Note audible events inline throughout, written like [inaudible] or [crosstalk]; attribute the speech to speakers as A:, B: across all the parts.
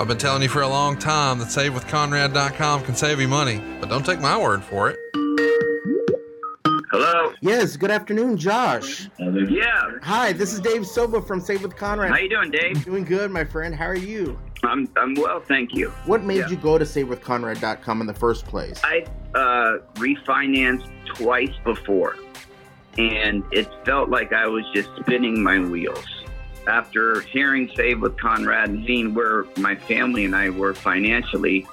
A: I've been telling you for a long time that SaveWithConrad.com can save you money, but don't take my word for it.
B: Hello.
C: Yes, good afternoon, Josh.
B: Yeah.
C: Hi, this is Dave Silva from Save with Conrad.
B: How you doing, Dave?
C: Doing good, my friend. How are you?
B: I'm I'm well, thank you.
C: What made
B: Yeah.
C: you go to SaveWithConrad.com in the first place?
B: I uh, refinanced twice before, and it felt like I was just spinning my wheels. After hearing Save with Conrad and seeing where my family and I were financially,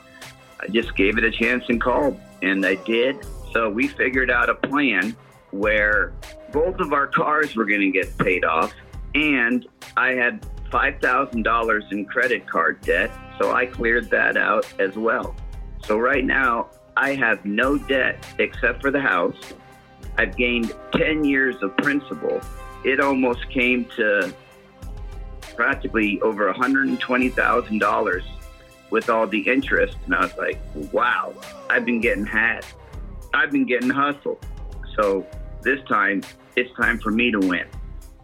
B: I just gave it a chance and called, and I did. So we figured out a plan where both of our cars were going to get paid off, and I had $5,000 in credit card debt, so I cleared that out as well. So right now, I have no debt except for the house. I've gained 10 years of principal. It almost came to practically over $120,000 with all the interest. And I was like, wow, I've been getting had. I've been getting hustled. So this time, it's time for me to win.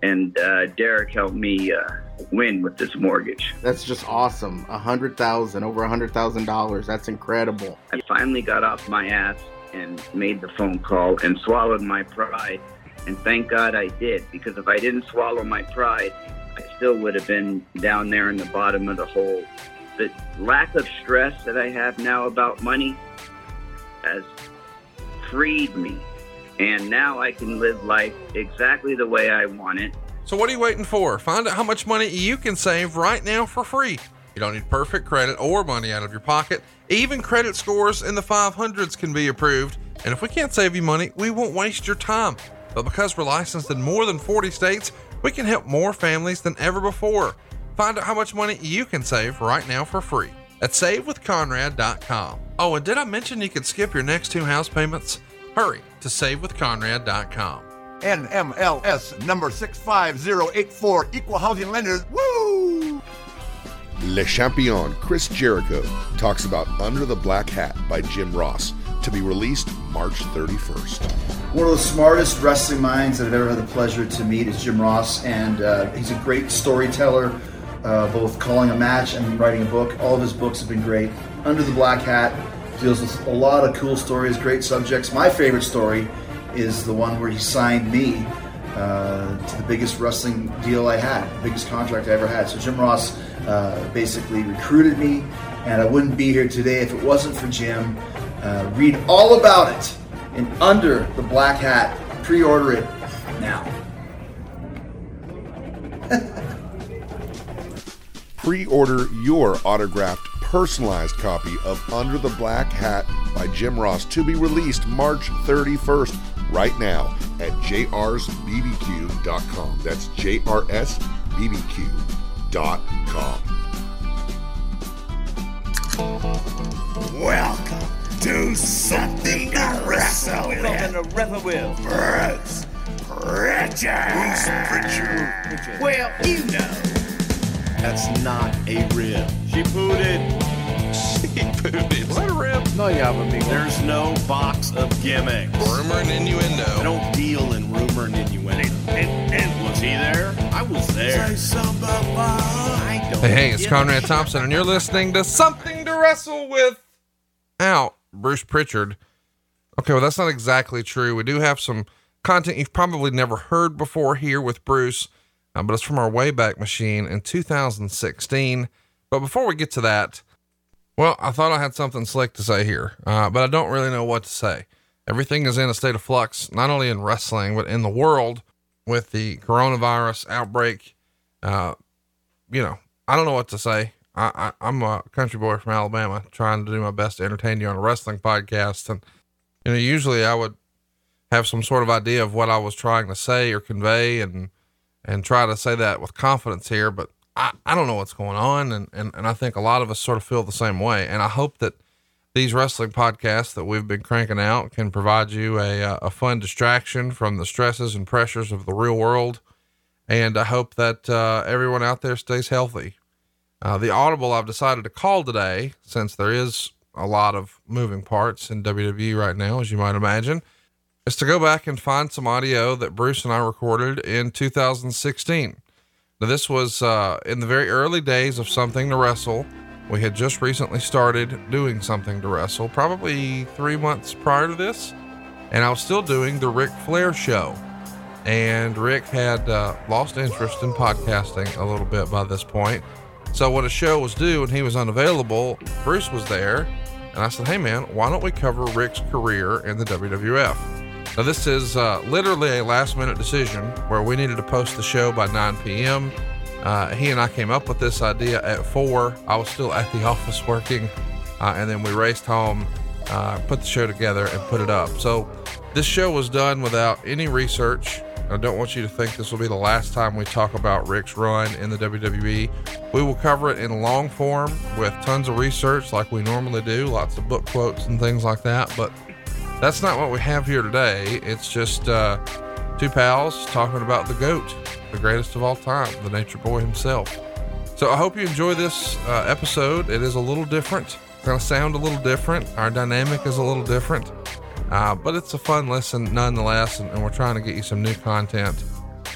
B: And uh, Derek helped me uh, win with this mortgage.
C: That's just awesome. A hundred thousand, over a hundred thousand dollars. That's incredible.
B: I finally got off my ass and made the phone call and swallowed my pride. And thank God I did, because if I didn't swallow my pride, I still would have been down there in the bottom of the hole. The lack of stress that I have now about money has freed me. And now I can live life exactly the way I want it.
A: So what are you waiting for? Find out how much money you can save right now for free. You don't need perfect credit or money out of your pocket. Even credit scores in the 500s can be approved. And if we can't save you money, we won't waste your time. But because we're licensed in more than 40 states, we can help more families than ever before. Find out how much money you can save right now for free at savewithconrad.com. Oh, and did I mention you could skip your next two house payments? Hurry to savewithconrad.com.
D: NMLS number 65084, equal housing lenders. Woo!
E: Le Champion Chris Jericho talks about Under the Black Hat by Jim Ross to be released March 31st.
F: One of the smartest wrestling minds that I've ever had the pleasure to meet is Jim Ross, and uh, he's a great storyteller, uh, both calling a match and writing a book. All of his books have been great. Under the Black Hat deals with a lot of cool stories, great subjects. My favorite story is the one where he signed me uh, to the biggest wrestling deal I had, the biggest contract I ever had. So Jim Ross uh, basically recruited me, and I wouldn't be here today if it wasn't for Jim. Uh, read all about it in Under the Black Hat. Pre-order it now. [laughs]
E: Pre-order your autographed personalized copy of Under the Black Hat by Jim Ross to be released March 31st right now at jrsbbq.com. That's jrsbbq.com.
D: Welcome to Something to Wrestle With.
G: Something to wrestle with.
D: Bruce Prichard.
G: Well, you know.
D: That's not a rib.
G: She pooted.
A: She booted. Let her rip.
H: No, yeah, but me.
G: There's no box of gimmicks.
A: Rumor and innuendo.
G: I don't deal in rumor and innuendo. And, and was he there? I was there. I don't
A: Hey, hey, it's Conrad
G: shit
A: Thompson, and you're listening to Something to Wrestle with out Bruce Prichard. Okay, well, that's not exactly true. We do have some content you've probably never heard before here with Bruce, uh, but it's from our Wayback Machine in 2016. But before we get to that, well, I thought I had something slick to say here, uh, but I don't really know what to say. Everything is in a state of flux, not only in wrestling, but in the world with the coronavirus outbreak. Uh, you know, I don't know what to say. I, I, I'm a country boy from Alabama trying to do my best to entertain you on a wrestling podcast. And, you know, usually I would have some sort of idea of what I was trying to say or convey and, and try to say that with confidence here, but I, I don't know what's going on. And, and, and I think a lot of us sort of feel the same way. And I hope that these wrestling podcasts that we've been cranking out can provide you a, a fun distraction from the stresses and pressures of the real world. And I hope that uh, everyone out there stays healthy. Uh, the audible I've decided to call today, since there is a lot of moving parts in WWE right now, as you might imagine, is to go back and find some audio that Bruce and I recorded in 2016. Now, this was uh, in the very early days of Something to Wrestle. we had just recently started doing something to wrestle, probably three months prior to this, and I was still doing the Ric Flair show. And Ric had uh, lost interest in podcasting a little bit by this point. So when a show was due and he was unavailable, Bruce was there, and I said, "Hey man, why don't we cover Ric's career in the WWF?" Now this is uh, literally a last-minute decision where we needed to post the show by 9 p.m. Uh, he and I came up with this idea at four. I was still at the [laughs] office working, uh, and then we raced home, uh, put the show together, and put it up. So this show was done without any research. I don't want you to think this will be the last time we talk about Ric's run in the WWE. We will cover it in long form with tons of research like we normally do, lots of book quotes and things like that. But that's not what we have here today. It's just uh, two pals talking about the GOAT, the greatest of all time, the Nature Boy himself. So I hope you enjoy this uh, episode. It is a little different. It's going to sound a little different. Our dynamic is a little different. Uh, but it's a fun listen nonetheless, and, and, we're trying to get you some new content.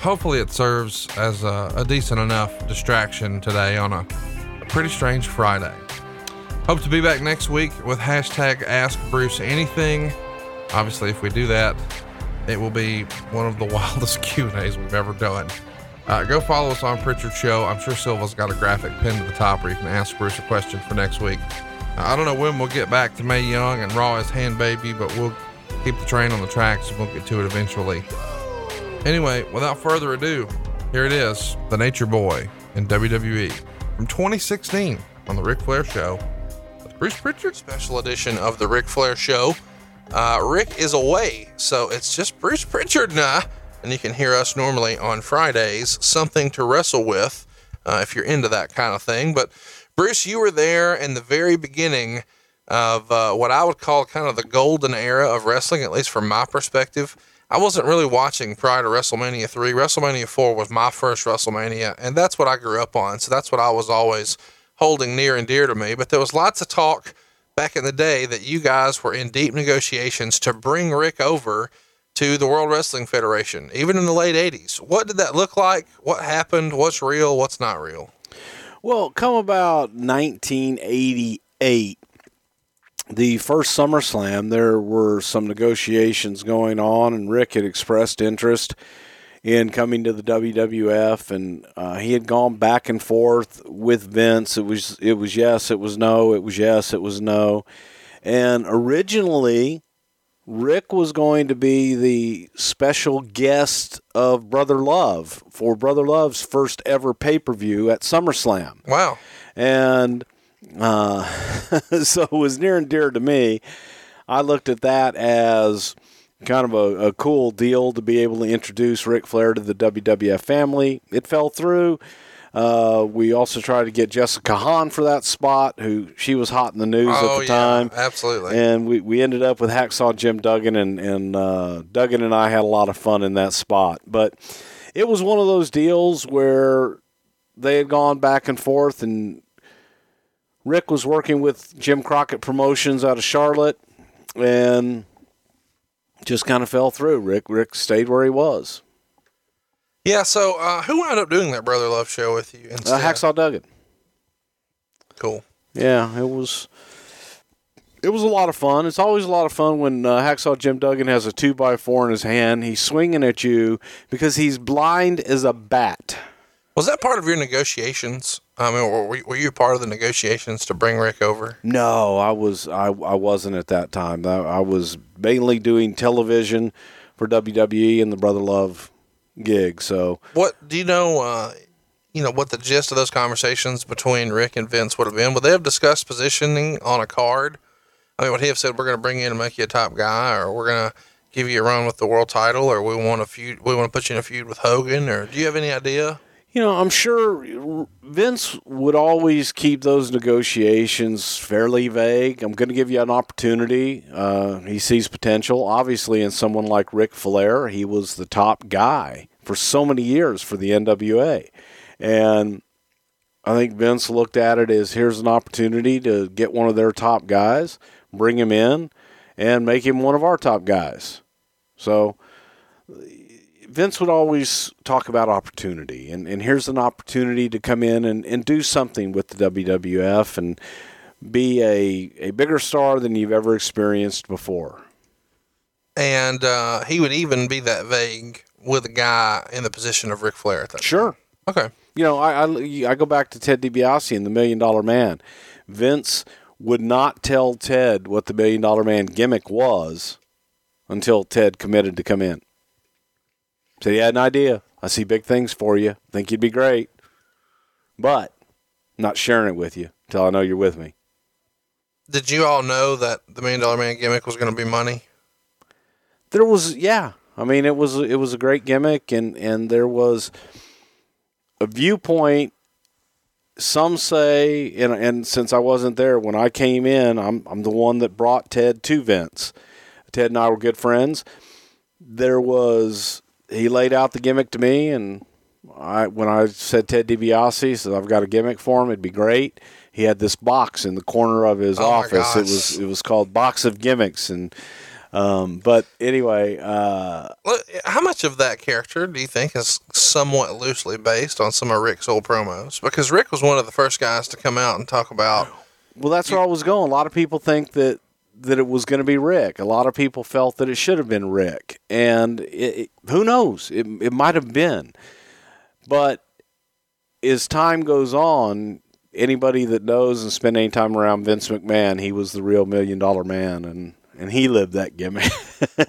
A: Hopefully, it serves as a, a decent enough distraction today on a, a, pretty strange Friday. Hope to be back next week with hashtag Ask Bruce Anything. Obviously, if we do that, it will be one of the [laughs] wildest Q and A's we've ever done. Uh, go follow us on Prichard Show. I'm sure Silva's got a graphic pinned to the top where you can ask Bruce a question for next week. I don't know when we'll get back to Mae Young and Raw as Hand Baby, but we'll keep the train on the tracks and we'll get to it eventually. Anyway, without further ado, here it is The Nature Boy in WWE from 2016 on The Ric Flair Show with Bruce Prichard. Special edition of The Ric Flair Show. Uh, Ric is away, so it's just Bruce Prichard now. And you can hear us normally on Fridays, something to wrestle with uh, if you're into that kind of thing. But Bruce, you were there in the very beginning of uh, what I would call kind of the golden era of wrestling, at least from my perspective. I wasn't really watching prior to WrestleMania 3. WrestleMania 4 was my first WrestleMania, and that's what I grew up on. So that's what I was always holding near and dear to me. But there was lots of talk back in the day that you guys were in deep negotiations to bring Ric over to the World Wrestling Federation, even in the late 80s. What did that look like? What happened? What's real? What's not real?
H: Well, come about 1988, the first SummerSlam, there were some negotiations going on, and Ric had expressed interest in coming to the WWF, and uh, he had gone back and forth with Vince. It was it was yes, it was no, it was yes, it was no, and originally Ric was going to be the special guest of Brother Love for Brother Love's first ever pay per view at SummerSlam.
A: Wow.
H: And uh, [laughs] so it was near and dear to me. I looked at that as kind of a, a cool deal to be able to introduce Ric Flair to the WWF family. It fell through. Uh, we also tried to get Jessica Hahn for that spot, who she was hot in the news
A: oh,
H: at the time.
A: absolutely.
H: And we, we ended up with Hacksaw Jim Duggan, and, and uh, Duggan and I had a lot of fun in that spot. But it was one of those deals where they had gone back and forth, and Ric was working with Jim Crockett Promotions out of Charlotte, and just kind of fell through. Ric Ric stayed where he was.
A: Yeah. So, uh, who wound up doing that Brother Love show with you?
H: Uh, Hacksaw Duggan.
A: Cool.
H: Yeah, it was. It was a lot of fun. It's always a lot of fun when uh, Hacksaw Jim Duggan has a two by four in his hand. He's swinging at you because he's blind as a bat.
A: Was that part of your negotiations? I mean, were, were you part of the negotiations to bring Ric over?
H: No, I was. I, I wasn't at that time. I, I was mainly doing television for WWE and the Brother Love gig. So,
A: what do you know? Uh, you know what the gist of those conversations between Ric and Vince would have been? Would they have discussed positioning on a card? I mean, would he have said, "We're going to bring you in and make you a top guy," or "We're going to give you a run with the world title," or "We want a feud, we want to put you in a feud with Hogan," or do you have any idea?
H: You know, I'm sure Vince would always keep those negotiations fairly vague. I'm going to give you an opportunity. Uh, he sees potential, obviously, in someone like Ric Flair. He was the top guy for so many years for the NWA. And I think Vince looked at it as here's an opportunity to get one of their top guys, bring him in, and make him one of our top guys. So Vince would always talk about opportunity, and, and here's an opportunity to come in and, and do something with the WWF and be a, a bigger star than you've ever experienced before.
A: And uh, he would even be that vague with a guy in the position of Ric Flair at that.
H: Sure.
A: Okay.
H: You know, I, I, I go back to Ted DiBiase and the Million Dollar Man. Vince would not tell Ted what the Million Dollar Man gimmick was until Ted committed to come in. Said he had an idea. I see big things for you. Think you'd be great, but I'm not sharing it with you until I know you're with me.
A: Did you all know that the Million Dollar Man gimmick was going to be money?
H: There was, yeah. I mean, it was it was a great gimmick, and and there was a viewpoint. Some say, and and since I wasn't there when I came in, I'm I'm the one that brought Ted to Vince. Ted and I were good friends. There was he laid out the gimmick to me, and I when I said Ted DiBiase said I've got a gimmick for him, it'd be great. He had this box in the corner of his
A: Oh
H: office. It was it was called Box of Gimmicks, and um, but anyway, uh,
A: How much of that character do you think is somewhat loosely based on some of Ric's old promos? Because Ric was one of the first guys to come out and talk about.
H: Well, that's where I was going. A lot of people think that that it was going to be Ric. A lot of people felt that it should have been Ric, and it, it- who knows? It it might have been, but as time goes on, anybody that knows and spent any time around Vince McMahon, he was the real million dollar man, and and he lived that gimmick. [laughs]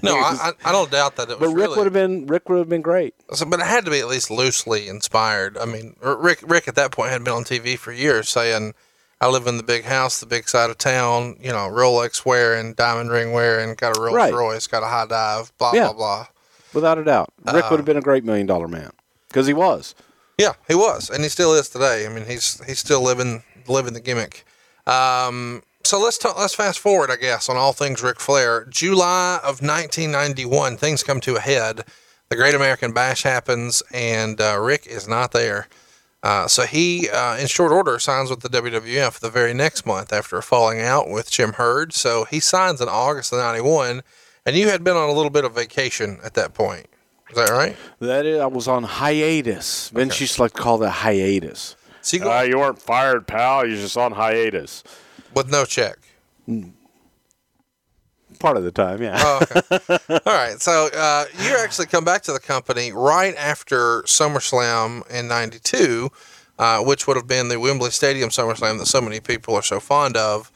A: No, I, I, I don't doubt that it
H: but Ric
A: really.
H: would have been Ric would have been great.
A: So, but it had to be at least loosely inspired. I mean, Ric Ric at that point had been on TV for years saying, "I live in the big house, the big side of town. You know, Rolex wearing, diamond ring wearing, got a Rolls
H: Right.
A: Royce, got a high dive, blah
H: Yeah.
A: blah blah."
H: Without a doubt, Ric
A: Uh,
H: would have been a great million dollar man because he was.
A: Yeah, he was, and he still is today. I mean, he's he's still living living the gimmick. Um, so let's talk, let's fast forward, I guess, on all things Ric Flair. July of 1991, things come to a head. The Great American Bash happens, and uh, Ric is not there. Uh, so he, uh, in short order, signs with the WWF the very next month after falling out with Jim Herd. So he signs in August of '91, and you had been on a little bit of vacation at that point. Is that right?
H: That is, I was on hiatus. Vince used to like to call that hiatus.
A: So you go
H: Uh, you weren't fired, pal. You're just on hiatus.
A: with no check.
H: Part of the time, yeah.
A: Oh, okay. [laughs] All right. So uh, you actually come back to the company right after SummerSlam in '92, uh, which would have been the Wembley Stadium SummerSlam that so many people are so fond of.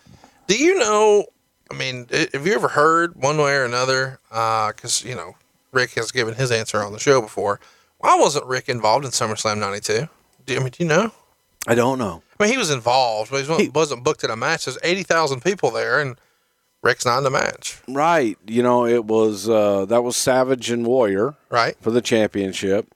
A: Do you know? I mean, have you ever heard one way or another? Because you know, Ric has given his answer on the show before. Why wasn't Ric involved in SummerSlam '92? Do, I mean, do you know?
H: I don't know.
A: I mean, he was involved, but he wasn't, booked in a match. There's 80,000 people there, and Ric's not in the match,
H: Right. You know, it was uh, that was Savage and Warrior
A: right?
H: for the championship,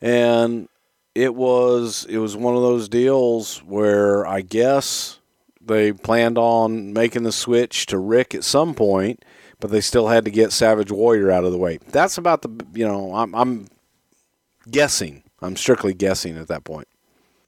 H: and it was it was one of those deals where I guess they planned on making the switch to Ric at some point, but they still had to get Savage Warrior out of the way. That's about the you know I'm I'm guessing. I'm strictly guessing at that point.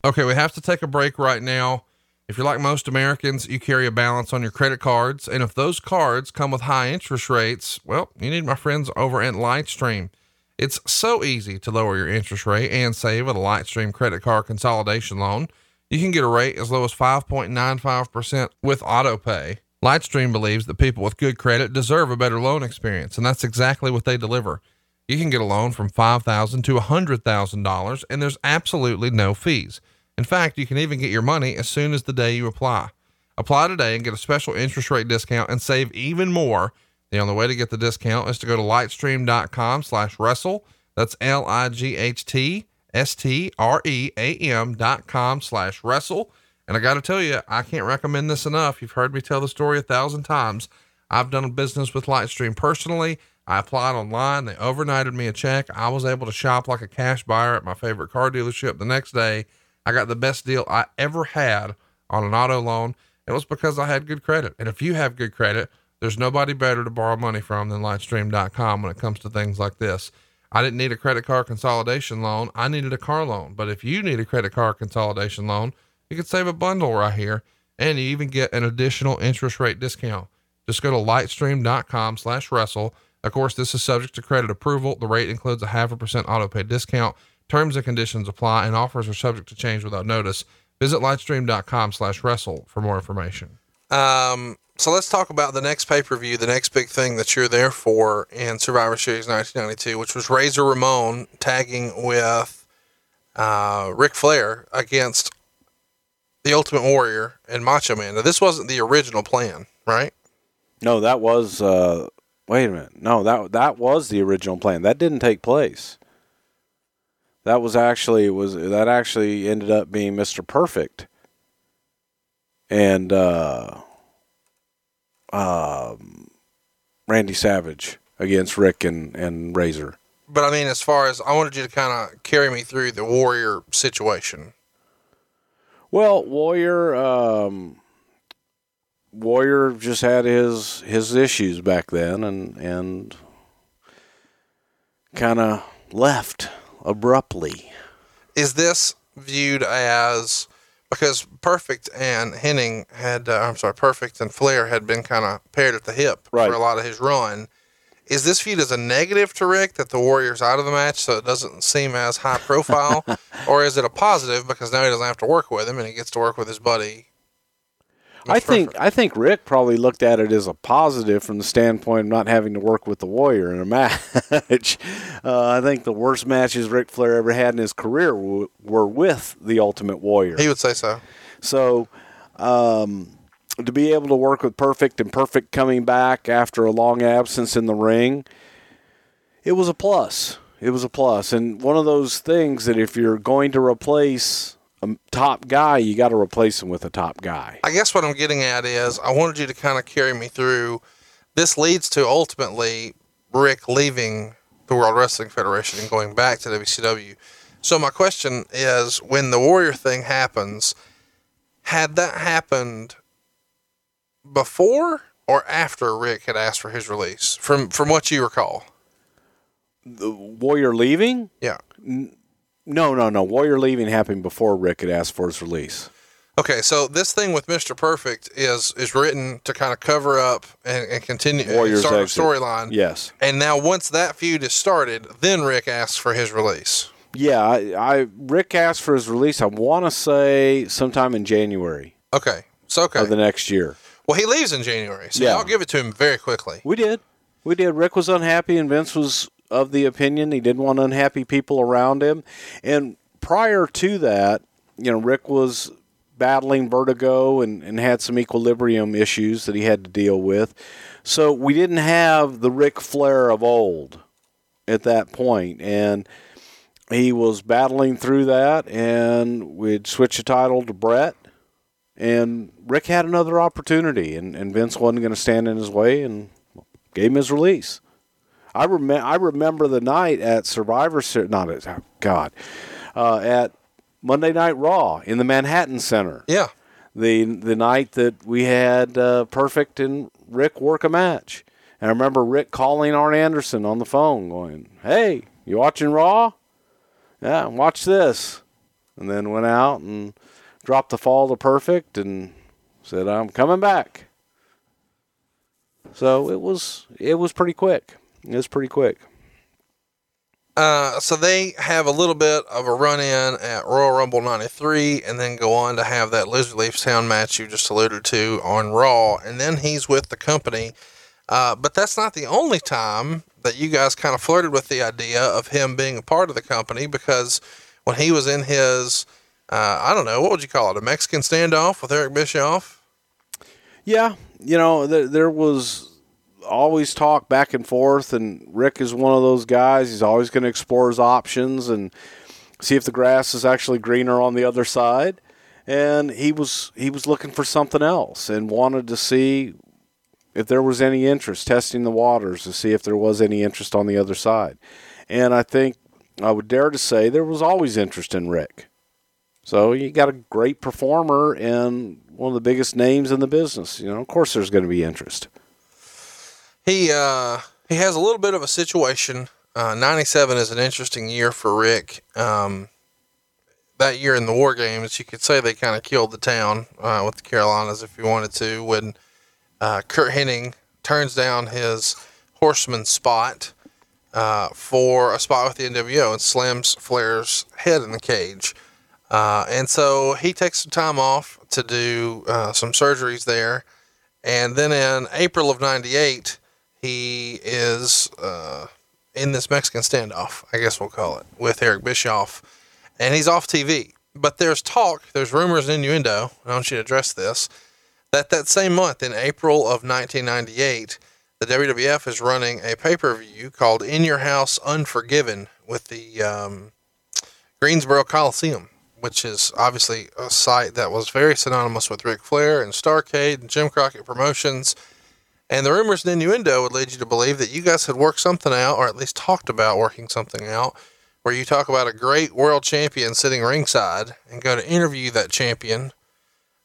A: Okay, we have to take a break right now. If you're like most Americans, you carry a balance on your credit cards, and if those cards come with high interest rates, well, you need my friends over at Lightstream. It's so easy to lower your interest rate and save with a Lightstream credit card consolidation loan. You can get a rate as low as 5.95% with AutoPay. Lightstream believes that people with good credit deserve a better loan experience, and that's exactly what they deliver. You can get a loan from 5,000 to $100,000, and there's absolutely no fees. In fact, you can even get your money as soon as the day you apply. Apply today and get a special interest rate discount and save even more. The only way to get the discount is to go to lightstream.com slash wrestle. That's L-I-G-H-T S-T-R-E-A-M dot com slash wrestle. And I got to tell you, I can't recommend this enough. You've heard me tell the story a thousand times. I've done business with Lightstream personally. I applied online. They overnighted me a check. I was able to shop like a cash buyer at my favorite car dealership the next day. I got the best deal I ever had on an auto loan. It was because I had good credit. And if you have good credit, there's nobody better to borrow money from than Lightstream.com when it comes to things like this. I didn't need a credit card consolidation loan. I needed a car loan. But if you need a credit card consolidation loan, you can save a bundle right here and you even get an additional interest rate discount. Just go to lightstream.com slash wrestle. Of course, this is subject to credit approval. The rate includes a half a percent auto pay discount. Terms and conditions apply, and offers are subject to change without notice. Visit lightstream.com slash wrestle for more information. Um, so let's talk about the next pay per view, the next big thing that you're there for in Survivor Series 1992, which was Razor Ramon tagging with uh, Ric Flair against the Ultimate Warrior and Macho Man. Now, this wasn't the original plan, right?
H: No, that was. Uh, wait a minute. No, that that was the original plan. That didn't take place. That was actually was that actually ended up being Mr. Perfect. And uh, um, Randy Savage against Ric and, and Razor.
A: But I mean, as far as I wanted you to kind of carry me through the Warrior situation.
H: Well, Warrior, um, Warrior just had his his issues back then, and and kind of left abruptly.
A: Is this viewed as because Perfect and Hennig had, uh, I'm sorry, Perfect and Flair had been kind of paired at the hip
H: Right.
A: for a lot of his run. Is this viewed as a negative to Ric that the Warrior's out of the match so it doesn't seem as high profile? [laughs] or is it a positive because now he doesn't have to work with him and he gets to work with his buddy?
H: I think
A: Perfect?
H: I think Ric probably looked at it as a positive from the standpoint of not having to work with the Warrior in a [laughs] match. uh, I think the worst matches Ric Flair ever had in his career w- were with the Ultimate Warrior.
A: he would say so.
H: So, um, to be able to work with Perfect and Perfect coming back after a long absence in the ring, it was a plus. It was a. And one of those things that if you're going to replace a top guy, you got to replace him with a top guy.
A: I guess what I'm getting at is I wanted you to kind of carry me through. This leads to ultimately Ric leaving the World Wrestling Federation and going back to WCW. So my question is, when the Warrior thing happens, had that happened before or after Ric had asked for his release? From from what you recall,
H: The Warrior leaving?
A: yeah.
H: No, no, no. Warrior leaving happened before Ric had asked for his release.
A: Okay, so this thing with Mr. Perfect is is written to kind of cover up and, and continue and
H: Warrior's
A: start a storyline.
H: Yes.
A: And now once that feud is started, then Ric asks for his release.
H: Yeah, I, I Ric asked for his release. I want to say sometime in January
A: Okay. So okay.
H: of the next year.
A: well, he leaves in January, so
H: Yeah.
A: I'll give it to him very quickly.
H: We did. We did. Ric was unhappy, and Vince was of the opinion he didn't want unhappy people around him. And prior to that, you know, Ric was battling vertigo and, and had some equilibrium issues that he had to deal with. So we didn't have the Ric Flair of old at that point. And he was battling through that, and we'd switch the title to Bret. And Ric had another opportunity, and, and Vince wasn't going to stand in his way and gave him his release. I remember. I remember the night at Survivor Series. Not at oh, God, uh, at Monday Night Raw in the Manhattan Center.
A: Yeah.
H: The the night that we had uh, Perfect and Ric work a match, and I remember Ric calling Arn Anderson on the phone, going, "Hey, you watching Raw? Yeah, watch this." And then went out and dropped the fall to Perfect and said, "I'm coming back." So it was it was pretty quick. It was pretty quick.
A: Uh, so they have a little bit of a run in at Royal Rumble 93 and then go on to have that Loser Leaves Town match you just alluded to on Raw. And then he's with the company. Uh, but that's not the only time that you guys kind of flirted with the idea of him being a part of the company because when he was in his, uh, I don't know, what would you call it, a Mexican standoff with Eric Bischoff?
H: Yeah, you know, there, there was always talk back and forth, and Ric is one of those guys. He's always going to explore his options and see if the grass is actually greener on the other side. And he was he was looking for something else and wanted to see if there was any interest, testing the waters to see if there was any interest on the other side. And I think I would dare to say there was always interest in Ric. So you got a great performer and one of the biggest names in the business. You know, of course, there's going to be interest.
A: He uh, he has a little bit of a situation. Uh, 97 is an interesting year for Ric. Um, that year in the War Games, you could say they kind of killed the town uh, with the Carolinas if you wanted to. When uh, Curt Hennig turns down his horseman spot uh, for a spot with the NWO and slams Flair's head in the cage. Uh, and so he takes some time off to do uh, some surgeries there. And then in April of 98, he is uh, in this Mexican standoff, I guess we'll call it, with Eric Bischoff. And he's off TV. But there's talk, there's rumors and innuendo, and I want you to address this, that that same month, in April of 1998, the WWF is running a pay per view called In Your House Unforgiven with the um, Greensboro Coliseum, which is obviously a site that was very synonymous with Ric Flair and Starcade and Jim Crockett Promotions. And the rumors and innuendo would lead you to believe that you guys had worked something out, or at least talked about working something out, where you talk about a great world champion sitting ringside and go to interview that champion.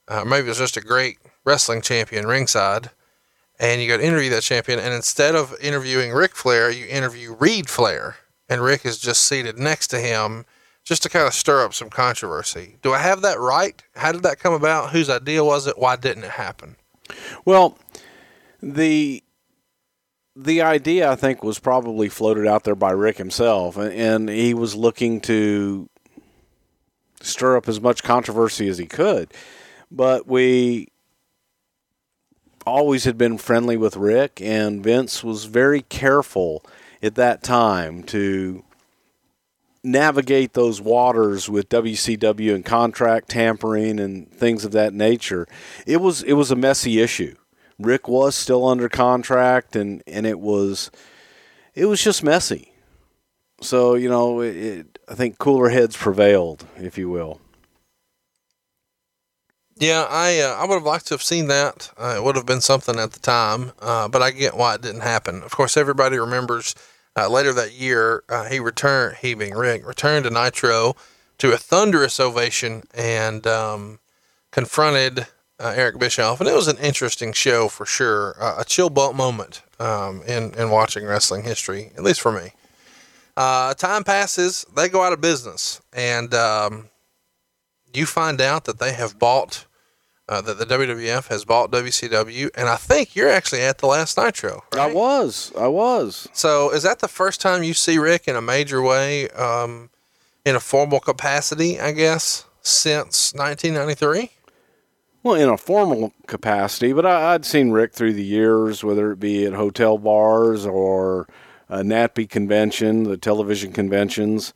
A: Uh, maybe it was just a great wrestling champion ringside and you go to interview that champion, and instead of interviewing Ric Flair, you interview Reid Flair, and Ric is just seated next to him, just to kind of stir up some controversy. Do I have that right? How did that come about? Whose idea was it? Why didn't it happen?
H: Well, the the idea I think was probably floated out there by Ric himself, and, he was looking to stir up as much controversy as he could. But we always had been friendly with Ric, and Vince was very careful at that time to navigate those waters with WCW and contract tampering and things of that nature. It was it was a messy issue. Ric was still under contract, and and it was it was just messy. So you know, it, it, I think cooler heads prevailed, if you will.
A: Yeah, I uh, I would have liked to have seen that. Uh, it would have been something at the time, uh, but I get why it didn't happen. Of course, everybody remembers uh, later that year uh, he returned, he being Ric, returned to Nitro to a thunderous ovation and um, confronted uh, Eric Bischoff, and it was an interesting show for sure, a chill bump moment um, in in watching wrestling history, at least for me. time passes, they go out of business, and um, you find out that they have bought uh, that the WWF has bought WCW, and I think you're actually at the last Nitro. Right?
H: I was, I was.
A: So, is that the first time you see Ric in a major way, um, in a formal capacity? I guess since 1993.
H: Well, in a formal capacity, but I, would seen Ric through the years, whether it be at hotel bars or uh, a NATPE convention, the television conventions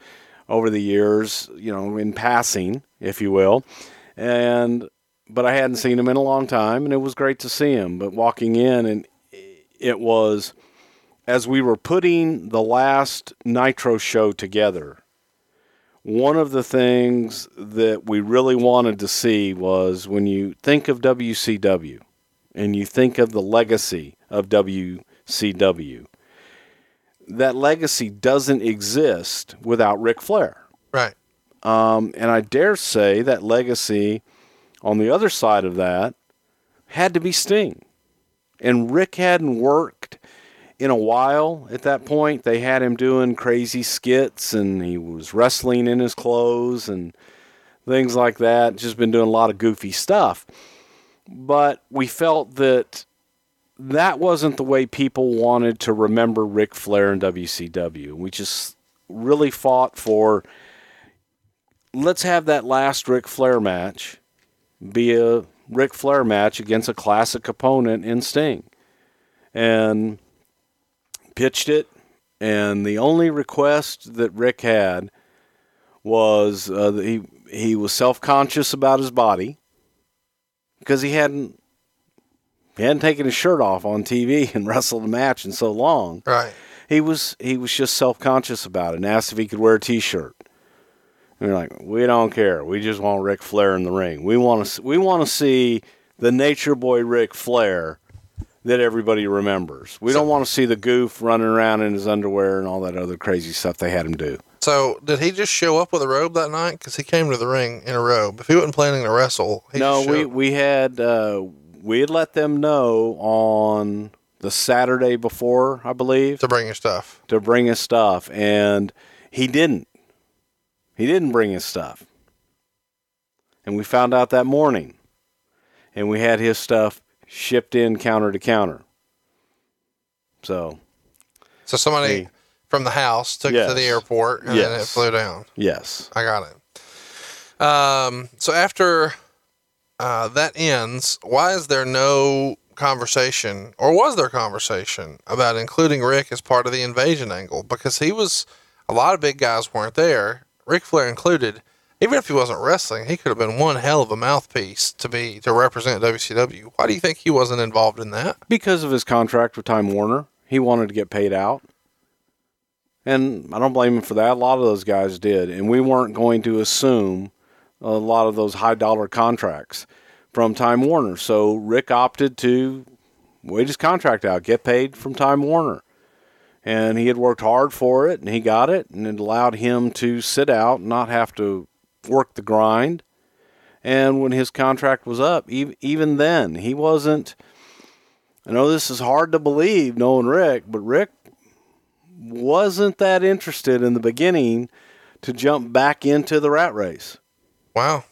H: over the years, you know, in passing, if you will. And but I hadn't seen him in a long time, and it was great to see him. But walking in, and it was as we were putting the last Nitro show together. One of the things that we really wanted to see was when you think of WCW and you think of the legacy of WCW, that legacy doesn't exist without Ric Flair.
A: Right.
H: Um, and I dare say that legacy on the other side of that had to be Sting. And Ric hadn't worked in a while at that point. They had him doing crazy skits and he was wrestling in his clothes and things like that. Just been doing a lot of goofy stuff. But we felt that that wasn't the way people wanted to remember Ric Flair and WCW. We just really fought for let's have that last Ric Flair match be a Ric Flair match against a classic opponent in Sting. And pitched it, and the only request that Ric had was uh, that he he was self conscious about his body because he hadn't he hadn't taken his shirt off on TV [laughs] and wrestled a match in so long.
A: Right.
H: He was he was just self conscious about it and asked if he could wear a T shirt. And they're like, we don't care. We just want Ric Flair in the ring. We want to we want to see the Nature Boy Ric Flair that everybody remembers. We so, don't want to see the goof running around in his underwear and all that other crazy stuff they had him do.
A: So, did he just show up with a robe that night? Because he came to the ring in a robe. If he wasn't planning to wrestle,
H: no. we we had uh, we had let them know on the Saturday before, I believe,
A: to bring his stuff.
H: To bring his stuff, and he didn't. He didn't bring his stuff. And we found out that morning. And we had his stuff shipped in counter to counter. So
A: So somebody
H: Hey.
A: from the house took it to the airport and then it flew down.
H: Yes.
A: I got it. Um, so after uh, that ends, why is there no conversation, or was there conversation about including Ric as part of the invasion angle? Because he was, a lot of big guys weren't there, Ric Flair included. Even if he wasn't wrestling, he could have been one hell of a mouthpiece to be to represent WCW. Why do you think he wasn't involved in that?
H: Because of his contract with Time Warner, he wanted to get paid out. And I don't blame him for that. A lot of those guys did. And we weren't going to assume a lot of those high dollar contracts from Time Warner. So Ric opted to wait his contract out, get paid from Time Warner. And he had worked hard for it and he got it and it allowed him to sit out, not have to work the grind. And when his contract was up, even, even then, he wasn't. I know this is hard to believe knowing Ric, but Ric wasn't that interested in the beginning to jump back into the rat race.
A: Wow.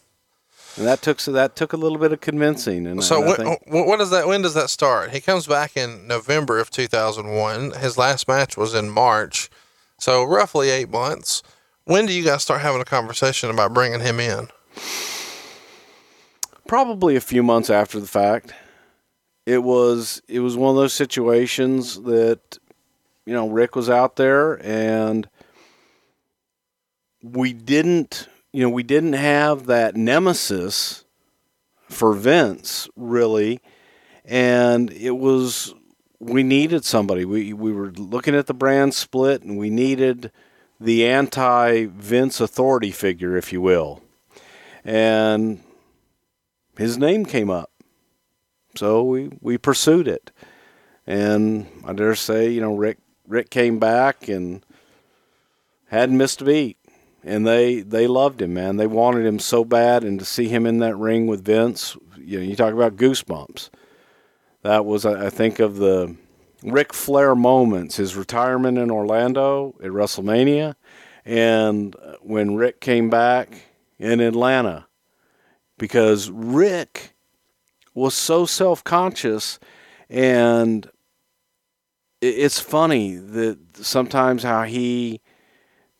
H: And that took so that took a little bit of convincing. And
A: So
H: and
A: when, when when does that when does that start? He comes back in November of 2001. His last match was in March. So roughly 8 months. When do you guys start having a conversation about bringing him in?
H: probably a few months after the fact. It was it was one of those situations that you know Ric was out there and we didn't you know we didn't have that nemesis for Vince really and it was we needed somebody we we were looking at the brand split and we needed the anti Vince authority figure if you will and his name came up. So we, we pursued it. And I dare say, you know, Ric Ric came back and hadn't missed a beat. And they they loved him, man. They wanted him so bad and to see him in that ring with Vince, you know, you talk about goosebumps. That was I I think of the Ric Flair moments, his retirement in Orlando at WrestleMania and when Ric came back in Atlanta because Ric was so self conscious, and it's funny that sometimes how he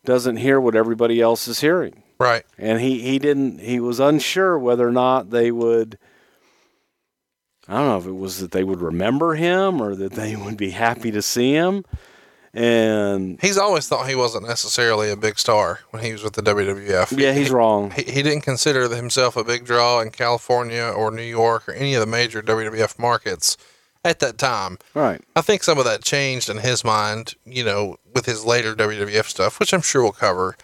H: doesn't hear what everybody else is hearing.
A: Right.
H: And he, he didn't, he was unsure whether or not they would. I don't know if it was that they would remember him or that they would be happy to see him. And
A: He's always thought he wasn't necessarily a big star when he was with the WWF.
H: yeah, he's
A: he,
H: wrong.
A: He, he didn't consider himself a big draw in California or New York or any of the major WWF markets at that time.
H: Right.
A: I think some of that changed in his mind, you know, with his later WWF stuff, which I'm sure we'll cover.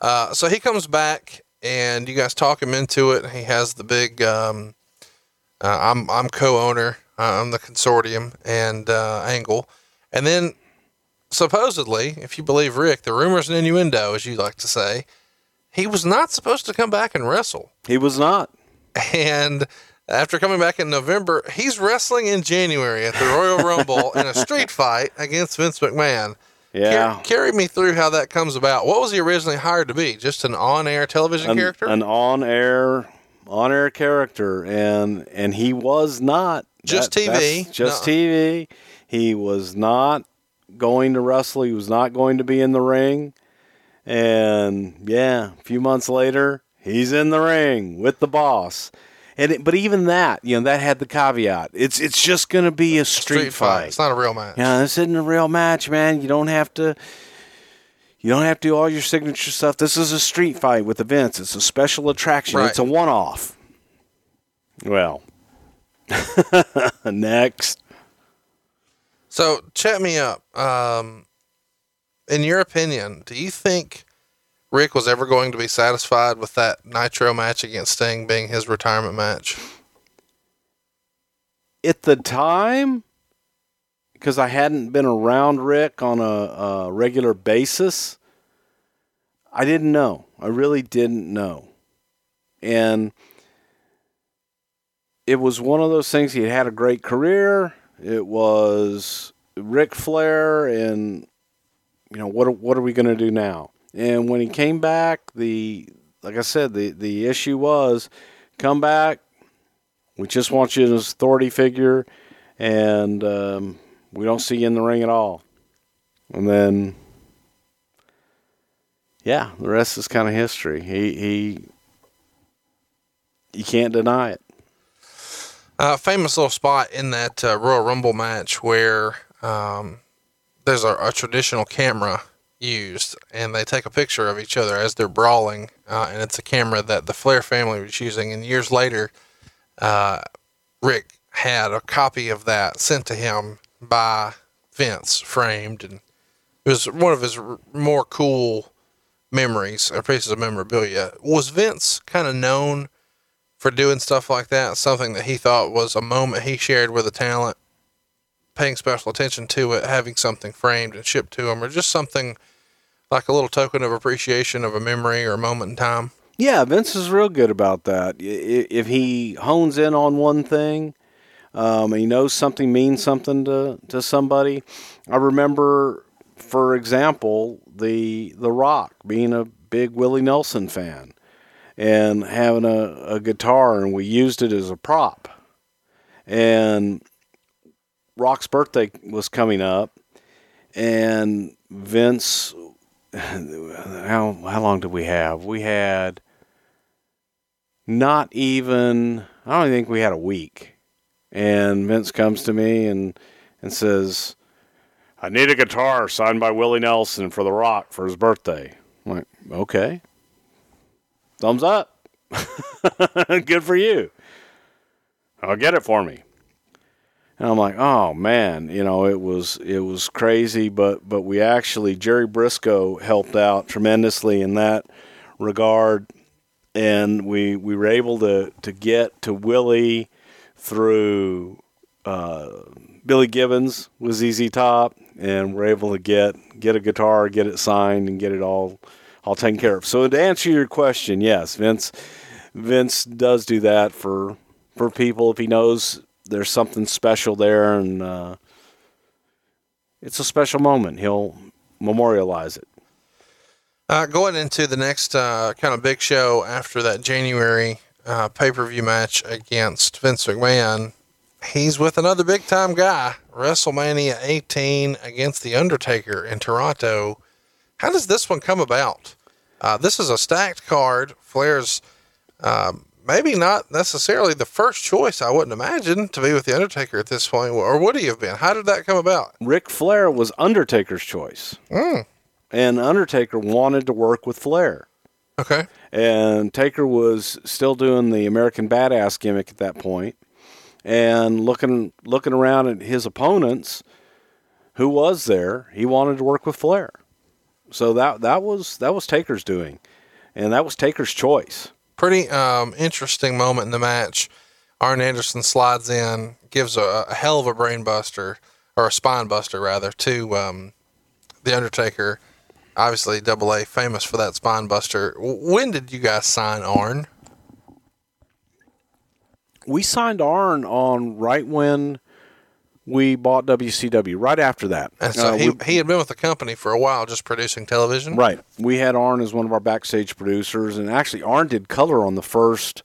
A: Uh, so he comes back and you guys talk him into it. He has the big, um, uh, I'm, I'm co-owner, uh, I'm the consortium and, uh, angle. And then supposedly, if you believe Ric, the rumors and innuendo, as you like to say, he was not supposed to come back and wrestle.
H: He was not.
A: And after coming back in November, he's wrestling in January at the Royal Rumble in a street fight against Vince McMahon.
H: Yeah.
A: Car- carry me through how that comes about. What was he originally hired to be? Just an on-air television character?
H: an,
A: character?
H: an on-air on-air character and and he was not
A: Just TV.
H: just
A: No.
H: TV he was not going to wrestle he was not going to be in the ring and yeah a few months later he's in the ring with the boss and it, but even that you know that had the caveat it's it's just going to be a street, fight,
A: It's not a real match.
H: yeah, this isn't a real match, man. You don't have to. You don't have to do all your signature stuff. This is a street fight with events. It's a special attraction.
A: Right.
H: It's a one-off. Well, [laughs] next.
A: So chat me up. Um, in your opinion, do you think Ric was ever going to be satisfied with that Nitro match against Sting being his retirement match?
H: At the time, because I hadn't been around Ric on a, a regular basis, I didn't know. I really didn't know, and it was one of those things. He had a great career. It was Ric Flair, and you know what? What are we going to do now? And when he came back, the like I said, the the issue was come back. We just want you as authority figure, and um, we don't see you in the ring at all. And then, yeah, the rest is kind of history. He he, you can't deny it.
A: Uh, famous little spot in that uh, Royal Rumble match where um, there's a, a traditional camera used, and they take a picture of each other as they're brawling, uh, and it's a camera that the Flair family was using. And years later, uh, Ric had a copy of that sent to him by Vince, framed, and it was one of his more cool memories or pieces of memorabilia. Was Vince kind of known for doing stuff like that? Something that he thought was a moment he shared with a talent, paying special attention to it, having something framed and shipped to him, or just something like a little token of appreciation of a memory or a moment in time.
H: Yeah, Vince is real good about that. If he hones in on one thing, um, he knows something means something to, to somebody. I remember, for example, the The Rock being a big Willie Nelson fan and having a, a guitar, and we used it as a prop. And Rock's birthday was coming up, and Vince. [laughs] How how long did we have? We had not even I don't think we had a week. And Vince comes to me and and says, I need a guitar signed by Willie Nelson for The Rock for his birthday. I'm like, okay. Thumbs up. [laughs] Good for you. I'll get it for me. And I'm like, oh man, you know, it was it was crazy, but but we actually Jerry Brisco helped out tremendously in that regard and we we were able to to get to Willie through uh, Billy Gibbons with ZZ Top, and we're able to get get a guitar, get it signed, and get it all all taken care of. So to answer your question, yes, Vince Vince does do that for for people if he knows there's something special there, and uh, it's a special moment. He'll memorialize it.
A: Uh, going into the next uh, kind of big show after that January uh, pay per view match against Vince McMahon, he's with another big time guy. WrestleMania 18 against The Undertaker in Toronto. How does this one come about? Uh, this is a stacked card. Flair's um, maybe not necessarily the first choice, I wouldn't imagine, to be with The Undertaker at this point. Or would he have been? How did that come about?
H: Ric Flair was Undertaker's choice.
A: Mm,
H: and Undertaker wanted to work with Flair.
A: okay.
H: And Taker was still doing the American Badass gimmick at that point, and looking looking around at his opponents, who was there. He wanted to work with Flair, so that that was that was Taker's doing, and that was Taker's choice.
A: pretty um, interesting moment in the match. Arn Anderson slides in, gives a, a hell of a brain buster, or a spine buster rather, to um, the Undertaker. Obviously, Double A famous for that spine buster. When did you guys sign Arn?
H: We signed Arn on right when we bought WCW. Right after that,
A: And so
H: Uh,
A: he,
H: we-
A: he had been with the company for a while, just producing television.
H: Right. We had Arn as one of our backstage producers, and actually Arn did color on the first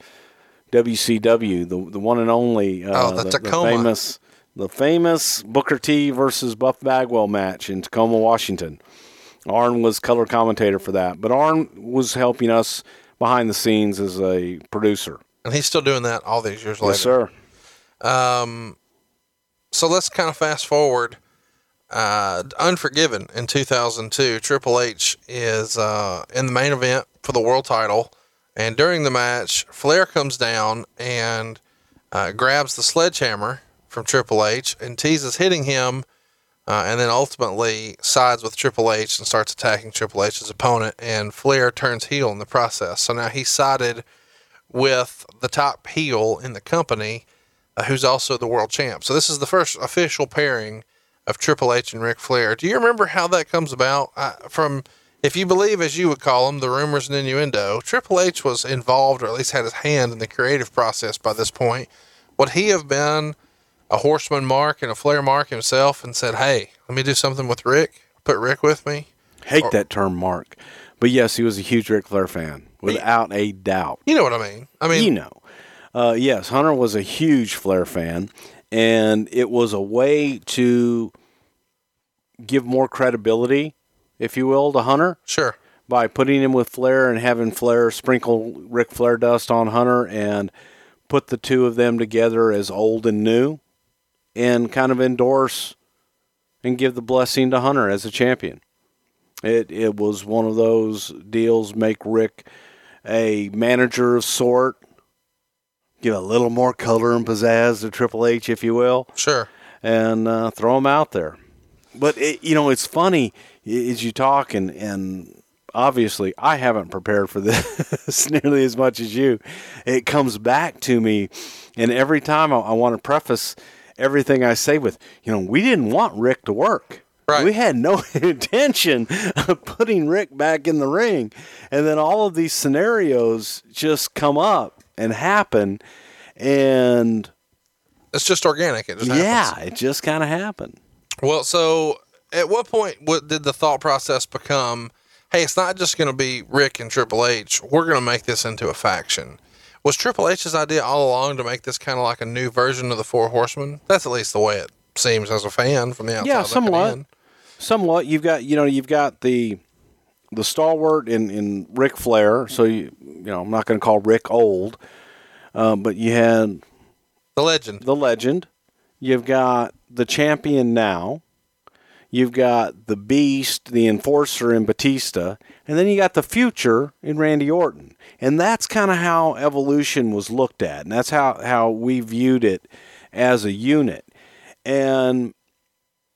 H: WCW, the the one and only. Uh,
A: Oh, the Tacoma.
H: famous, the famous Booker T versus Buff Bagwell match in Tacoma, Washington. Arn was color commentator for that, but Arn was helping us behind the scenes as a producer.
A: And he's still doing that all these years later.
H: Yes, sir.
A: Um, so let's kind of fast forward. Uh, Unforgiven in 2002, Triple H is uh, in the main event for the world title, and during the match, Flair comes down and uh, grabs the sledgehammer from Triple H and teases hitting him, uh, and then ultimately sides with Triple H and starts attacking Triple H's opponent, and Flair turns heel in the process. So now he sided with the top heel in the company uh, who's also the world champ. So this is the first official pairing of Triple H and Ric Flair. Do you remember how that comes about? From, if you believe, as you would call them, the rumors and innuendo, Triple H was involved, or at least had his hand in the creative process by this point. Would he have been a Horseman Mark and a Flair Mark himself and said, "Hey, let me do something with Ric. Put Ric with me."
H: Hate
A: Or-
H: that term, Mark. But yes, he was a huge Ric Flair fan, without a doubt.
A: You know what I mean? I mean,
H: you know. Uh, yes, Hunter was a huge Flair fan, and it was a way to give more credibility, if you will, to Hunter
A: Sure.
H: by putting him with Flair and having Flair sprinkle Ric Flair dust on Hunter and put the two of them together as old and new and kind of endorse and give the blessing to Hunter as a champion. It it was one of those deals make Ric a manager of sort, give a little more color and pizzazz to Triple H, if you will
A: Sure.
H: and uh, throw him out there. But it, you know, it's funny as you talk, and and obviously I haven't prepared for [laughs] this nearly as much as you. It comes back to me, and every time I, I want to preface everything I say with, you know, we didn't want Ric to work.
A: Right.
H: We had no [laughs] intention of putting Ric back in the ring. And then all of these scenarios just come up and happen. And
A: It's just organic. It just
H: yeah,
A: happens.
H: it just kind of happened.
A: Well, so at what point what did the thought process become? Hey, it's not just going to be Ric and Triple H. We're going to make this into a faction. Was Triple H's idea all along to make this kind of like a new version of the Four Horsemen? That's at least the way it seems as a fan from the outside.
H: Yeah, somewhat.
A: in.
H: Somewhat. You've got you know you've got the the stalwart in in Ric Flair. So you you know I'm not going to call Ric old, um, but you had
A: The legend.
H: the legend. You've got the champion now. You've got the beast, the enforcer in Batista, and then you got the future in Randy Orton. And that's kind of how evolution was looked at, and that's how how we viewed it as a unit. And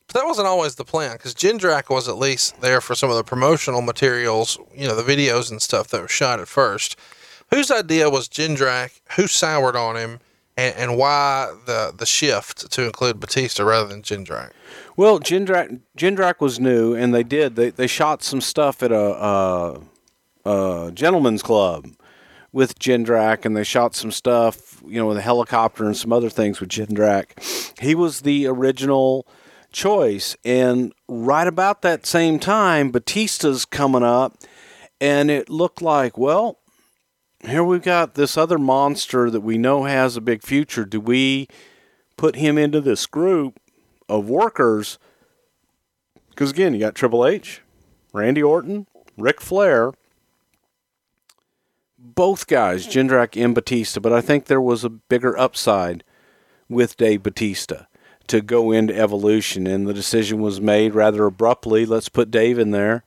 A: But that wasn't always the plan because Jindrak was at least there for some of the promotional materials, you know, the videos and stuff that were shot at first. Whose idea was Jindrak? Who soured on him? And, and why the, the shift to include Batista rather than Jindrak?
H: Well, Jindrak, Jindrak was new, and they did. They, they shot some stuff at a, a, a gentleman's club with Jindrak, and they shot some stuff, you know, with a helicopter and some other things with Jindrak. He was the original choice, and right about that same time, Batista's coming up, and it looked like, well, here we've got this other monster that we know has a big future. Do we put him into this group of workers? Because again, you got Triple H, Randy Orton, Ric Flair, both guys, Jindrak and Batista. But I think there was a bigger upside with Dave Batista to go into Evolution, and the decision was made rather abruptly. Let's put Dave in there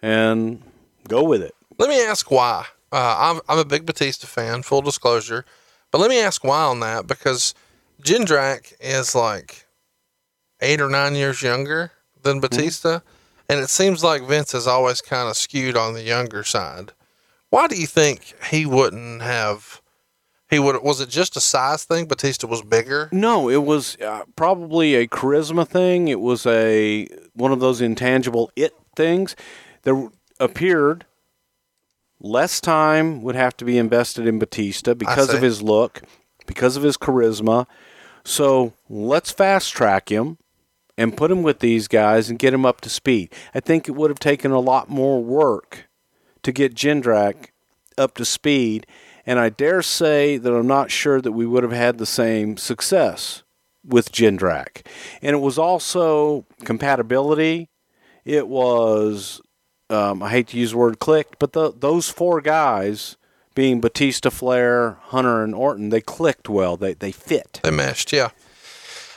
H: and go with it.
A: Let me ask why. Uh, I'm, I'm a big Batista fan, full disclosure. But let me ask why on that because Jindrak is like eight or nine years younger than Batista. And it seems like Vince is always kind of skewed on the younger side. Why do you think he wouldn't have? He would. Was it just a size thing? Batista was bigger.
H: No, it was uh, probably a charisma thing. It was a one of those intangible it things. There appeared less time would have to be invested in Batista because of his look, because of his charisma. So let's fast track him and put him with these guys and get him up to speed. I think it would have taken a lot more work to get Jindrak up to speed, and I dare say that I'm not sure that we would have had the same success with Jindrak. And it was also compatibility. It was, um, I hate to use the word clicked, but the, those four guys, being Batista, Flair, Hunter, and Orton, they clicked well. They they fit.
A: They meshed, yeah.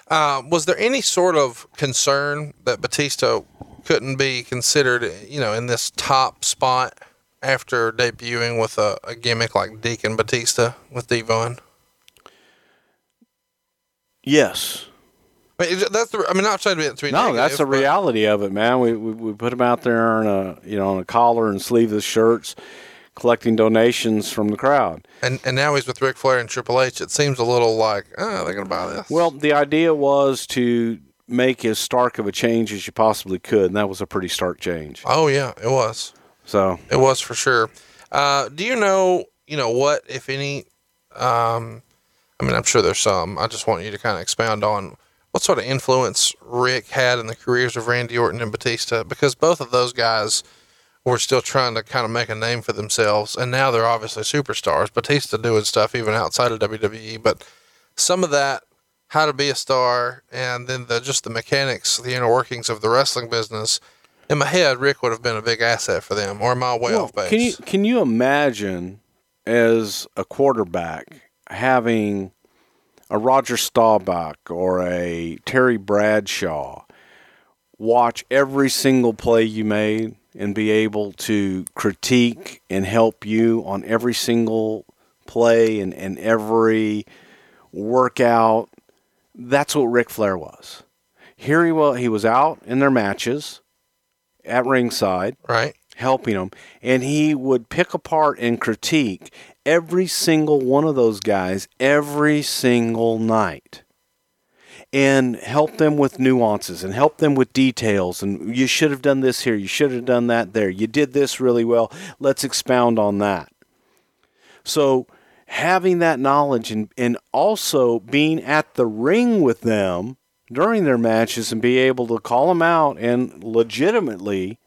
A: Uh, was there any sort of concern that Batista couldn't be considered, you know, in this top spot after debuting with a, a gimmick like Deacon Batista with D-Von?
H: Yes.
A: I mean, that's the, I mean, not trying to be, to be
H: No,
A: negative,
H: that's the reality of it, man. We, we we put them out there on a you know on a collar and sleeveless shirts, collecting donations from the crowd.
A: And and now he's with Ric Flair and Triple H. It seems a little like, oh, they're gonna buy this.
H: Well, the idea was to make as stark of a change as you possibly could, and that was a pretty stark change.
A: oh yeah, it was.
H: So
A: It was for sure. Uh, do you know, you know, what, if any, um, I mean, I'm sure there's some. I just want you to kind of expound on what sort of influence Ric had in the careers of Randy Orton and Batista, because both of those guys were still trying to kind of make a name for themselves, and now they're obviously superstars. Batista doing stuff even outside of WWE, but some of that how to be a star, and then the just the mechanics, the inner workings of the wrestling business. In my head, Ric would have been a big asset for them, or am I way off base?
H: Can you can you imagine as a quarterback having a Roger Staubach or a Terry Bradshaw watch every single play you made and be able to critique and help you on every single play and, and every workout. That's what Ric Flair was. Here he was, he was out in their matches at ringside,
A: right?
H: helping them, and he would pick apart and critique every single one of those guys every single night and help them with nuances and help them with details and you should have done this here you should have done that there you did this really well let's expound on that so having that knowledge and, and also being at the ring with them during their matches and be able to call them out and legitimately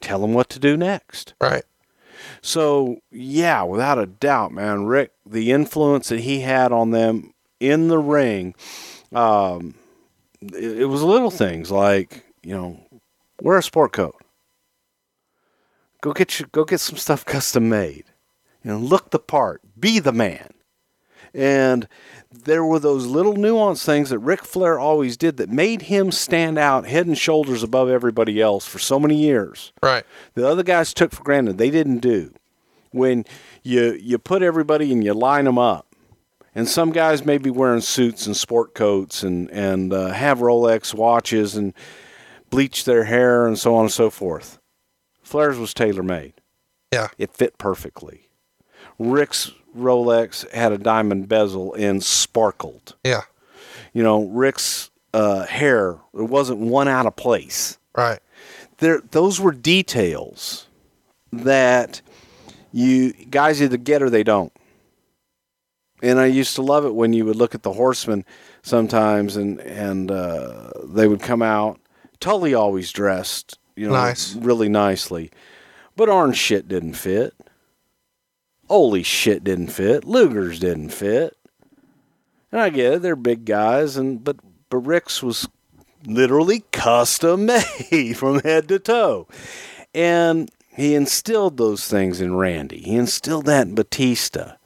H: tell them what to do next
A: Right.
H: So yeah, without a doubt, man, Ric, the influence that he had on them in the ring, um, it, it was little things like you know, wear a sport coat, go get your, go get some stuff [laughs] custom made, you know, look the part, be the man, and there were those little nuanced things that Ric Flair always did that made him stand out head and shoulders above everybody else for so many years.
A: Right.
H: the other guys took for granted. They didn't do. When you you put everybody and you line them up. And some guys may be wearing suits and sport coats and and uh, have Rolex watches and bleach their hair and so on and so forth. Flair's was tailor made
A: Yeah.
H: it fit perfectly. Ric's Rolex had a diamond bezel and sparkled
A: Yeah.
H: you know Ric's uh, hair it wasn't one out of place
A: Right.
H: there those were details that you guys either get or they don't. And I used to love it when you would look at the horsemen sometimes and and uh, they would come out. Tully always dressed, you know,
A: Nice.
H: really nicely. But orange shit didn't fit. Holy shit didn't fit. Luger's didn't fit. And I get it, they're big guys and but but Ric's was literally custom made [laughs] from head to toe. And he instilled those things in Randy. He instilled that in Batista.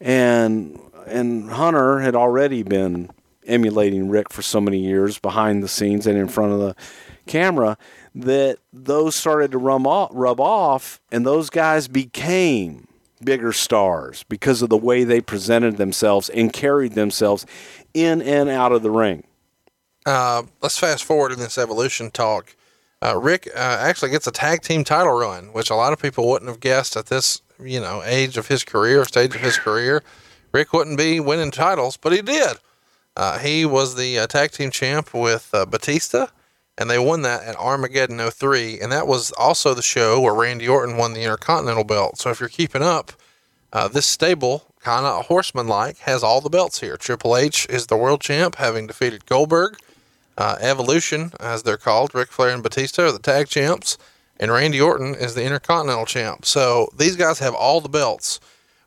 H: And and Hunter had already been emulating Ric for so many years behind the scenes and in front of the camera that those started to rub off, rub off and those guys became bigger stars because of the way they presented themselves and carried themselves in and out of the ring.
A: Uh, let's fast forward in this evolution talk. Uh, Ric uh, actually gets a tag team title run, which a lot of people wouldn't have guessed at this, you know, age of his career, stage of his career. Ric wouldn't be winning titles, but he did. Uh, he was the uh, tag team champ with uh, Batista, and they won that at Armageddon 03. And that was also the show where Randy Orton won the Intercontinental belt. So if you're keeping up, uh, this stable, kind of horseman like, has all the belts here. Triple H is the world champ, having defeated Goldberg. Uh, Evolution, as they're called, Ric Flair and Batista are the tag champs, and Randy Orton is the Intercontinental champ. So these guys have all the belts.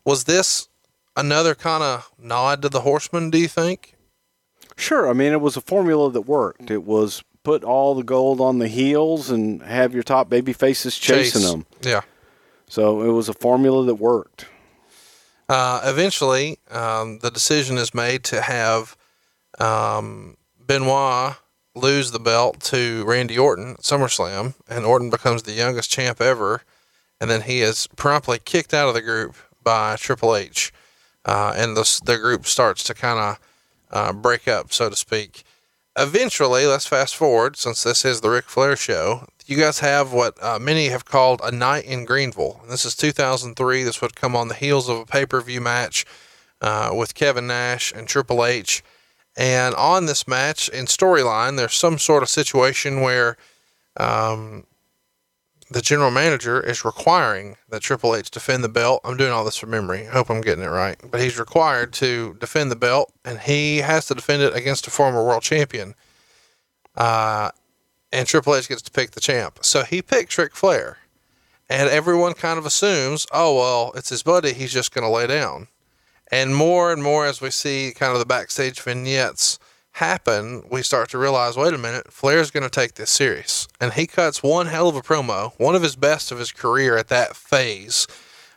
A: Was this another kind of nod to the Horsemen? Do you think?
H: Sure. I mean, it was a formula that worked. It was put all the gold on the heels and have your top baby faces chasing
A: Chase.
H: them.
A: Yeah.
H: So it was a formula that worked.
A: Uh, eventually, um, the decision is made to have um, Benoit lose the belt to Randy Orton at SummerSlam, and Orton becomes the youngest champ ever. And then he is promptly kicked out of the group by Triple H, uh, and the the group starts to kind of uh, break up, so to speak. Eventually, let's fast forward since this is the Ric Flair show. You guys have what uh, many have called a night in Greenville. This is 2003. This would come on the heels of a pay per view match uh, with Kevin Nash and Triple H. And on this match in storyline, there's some sort of situation where um, the general manager is requiring that Triple H defend the belt. I'm doing all this from memory. I hope I'm getting it right. But he's required to defend the belt, and he has to defend it against a former world champion. Uh, and Triple H gets to pick the champ. So he picks Ric Flair. And everyone kind of assumes, oh, well, it's his buddy. He's just going to lay down. And more and more as we see kind of the backstage vignettes happen, we start to realize, wait a minute, Flair's going to take this serious. And he cuts one hell of a promo, one of his best of his career at that phase.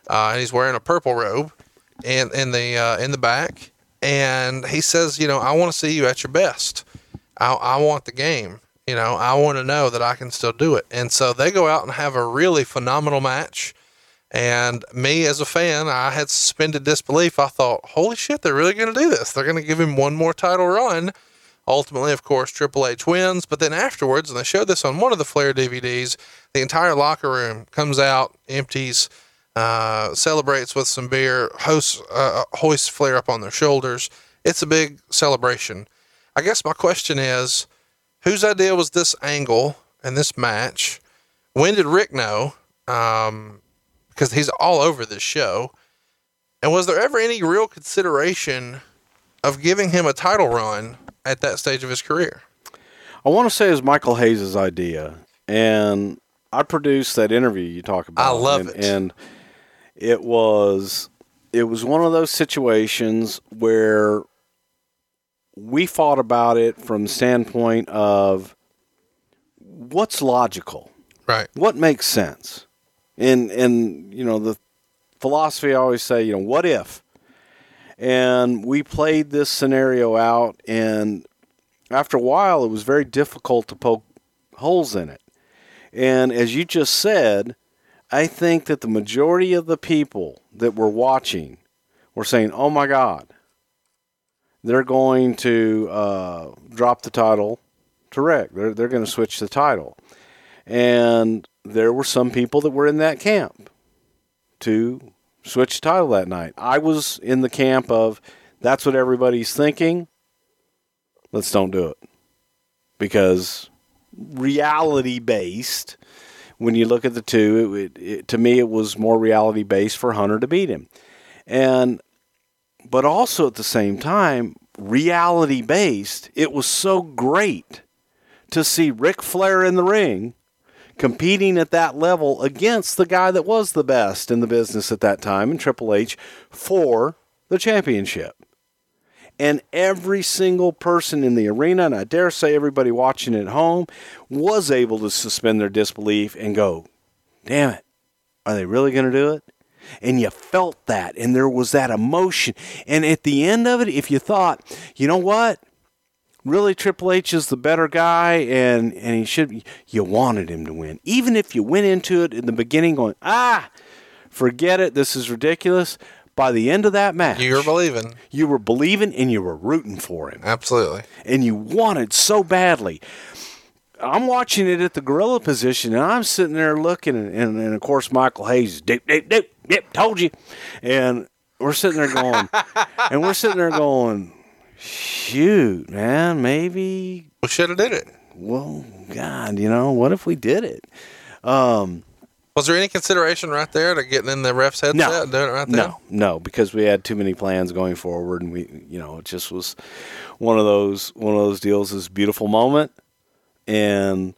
A: Uh, and he's wearing a purple robe in, in the, uh, in the back. And he says, you know, I want to see you at your best. I, I want the game. You know, I want to know that I can still do it. And so they go out and have a really phenomenal match. And me as a fan, I had suspended disbelief. I thought, holy shit, they're really going to do this. They're going to give him one more title run. Ultimately, of course, Triple H wins. But then afterwards, and they showed this on one of the Flair DVDs, the entire locker room comes out, empties, uh, celebrates with some beer, hosts, uh, hoists Flair up on their shoulders. It's a big celebration. I guess my question is whose idea was this angle and this match? When did Ric know? Um, because he's all over this show. And was there ever any real consideration of giving him a title run at that stage of his career?
H: I want to say it was Michael Hayes' idea, and I produced that interview you talk about.
A: I love
H: and,
A: it.
H: and it was it was one of those situations where we thought about it from the standpoint of what's logical,
A: Right.
H: what makes sense, and and you know the philosophy I always say, you know, what if, and we played this scenario out, and after a while, it was very difficult to poke holes in it, and as you just said, I think that the majority of the people that were watching were saying, "Oh my God." They're going to uh, drop the title to Ric. They're they're going to switch the title, and there were some people that were in that camp to switch the title that night. I was in the camp of that's what everybody's thinking. Let's don't do it because reality based. When you look at the two, it, it, it, to me it was more reality based for Hunter to beat him, and but also at the same time, reality based, it was so great to see Ric Flair in the ring competing at that level against the guy that was the best in the business at that time in Triple H for the championship. And every single person in the arena, and I dare say everybody watching at home, was able to suspend their disbelief and go, damn it, are they really going to do it? and you felt that and there was that emotion and at the end of it if you thought you know what really triple h is the better guy and and he should you wanted him to win even if you went into it in the beginning going ah forget it this is ridiculous by the end of that match
A: You were believing.
H: you were believing and you were rooting for him
A: Absolutely.
H: and you wanted so badly. I'm watching it at the gorilla position, and I'm sitting there looking, and, and, and of course Michael Hayes, dip, dip, dip, dip, told you, and we're sitting there going, [laughs] and we're sitting there going, shoot, man, maybe,
A: We should have did it.
H: well, God, you know, what if we did it? Um,
A: Was there any consideration right there to getting in the ref's headset
H: No.
A: and doing it right there?
H: No, no, because we had too many plans going forward, and we, you know, it just was one of those one of those deals. This beautiful moment, and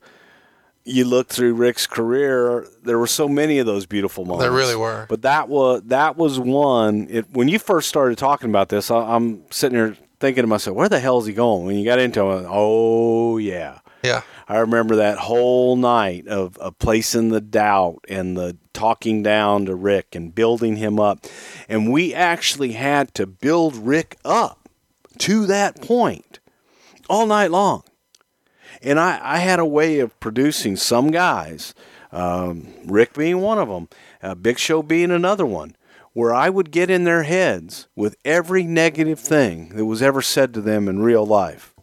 H: you look through Ric's career. There were so many of those beautiful moments.
A: There really were.
H: But that was that was one. It, when you first started talking about this, I, I'm sitting here thinking to myself, "Where the hell is he going?" When you got into it, oh yeah.
A: Yeah.
H: I remember that whole night of, of placing the doubt and the talking down to Ric and building him up. And we actually had to build Ric up to that point all night long. And I, I had a way of producing some guys, um, Ric being one of them, uh, Big Show being another one, where I would get in their heads with every negative thing that was ever said to them in real life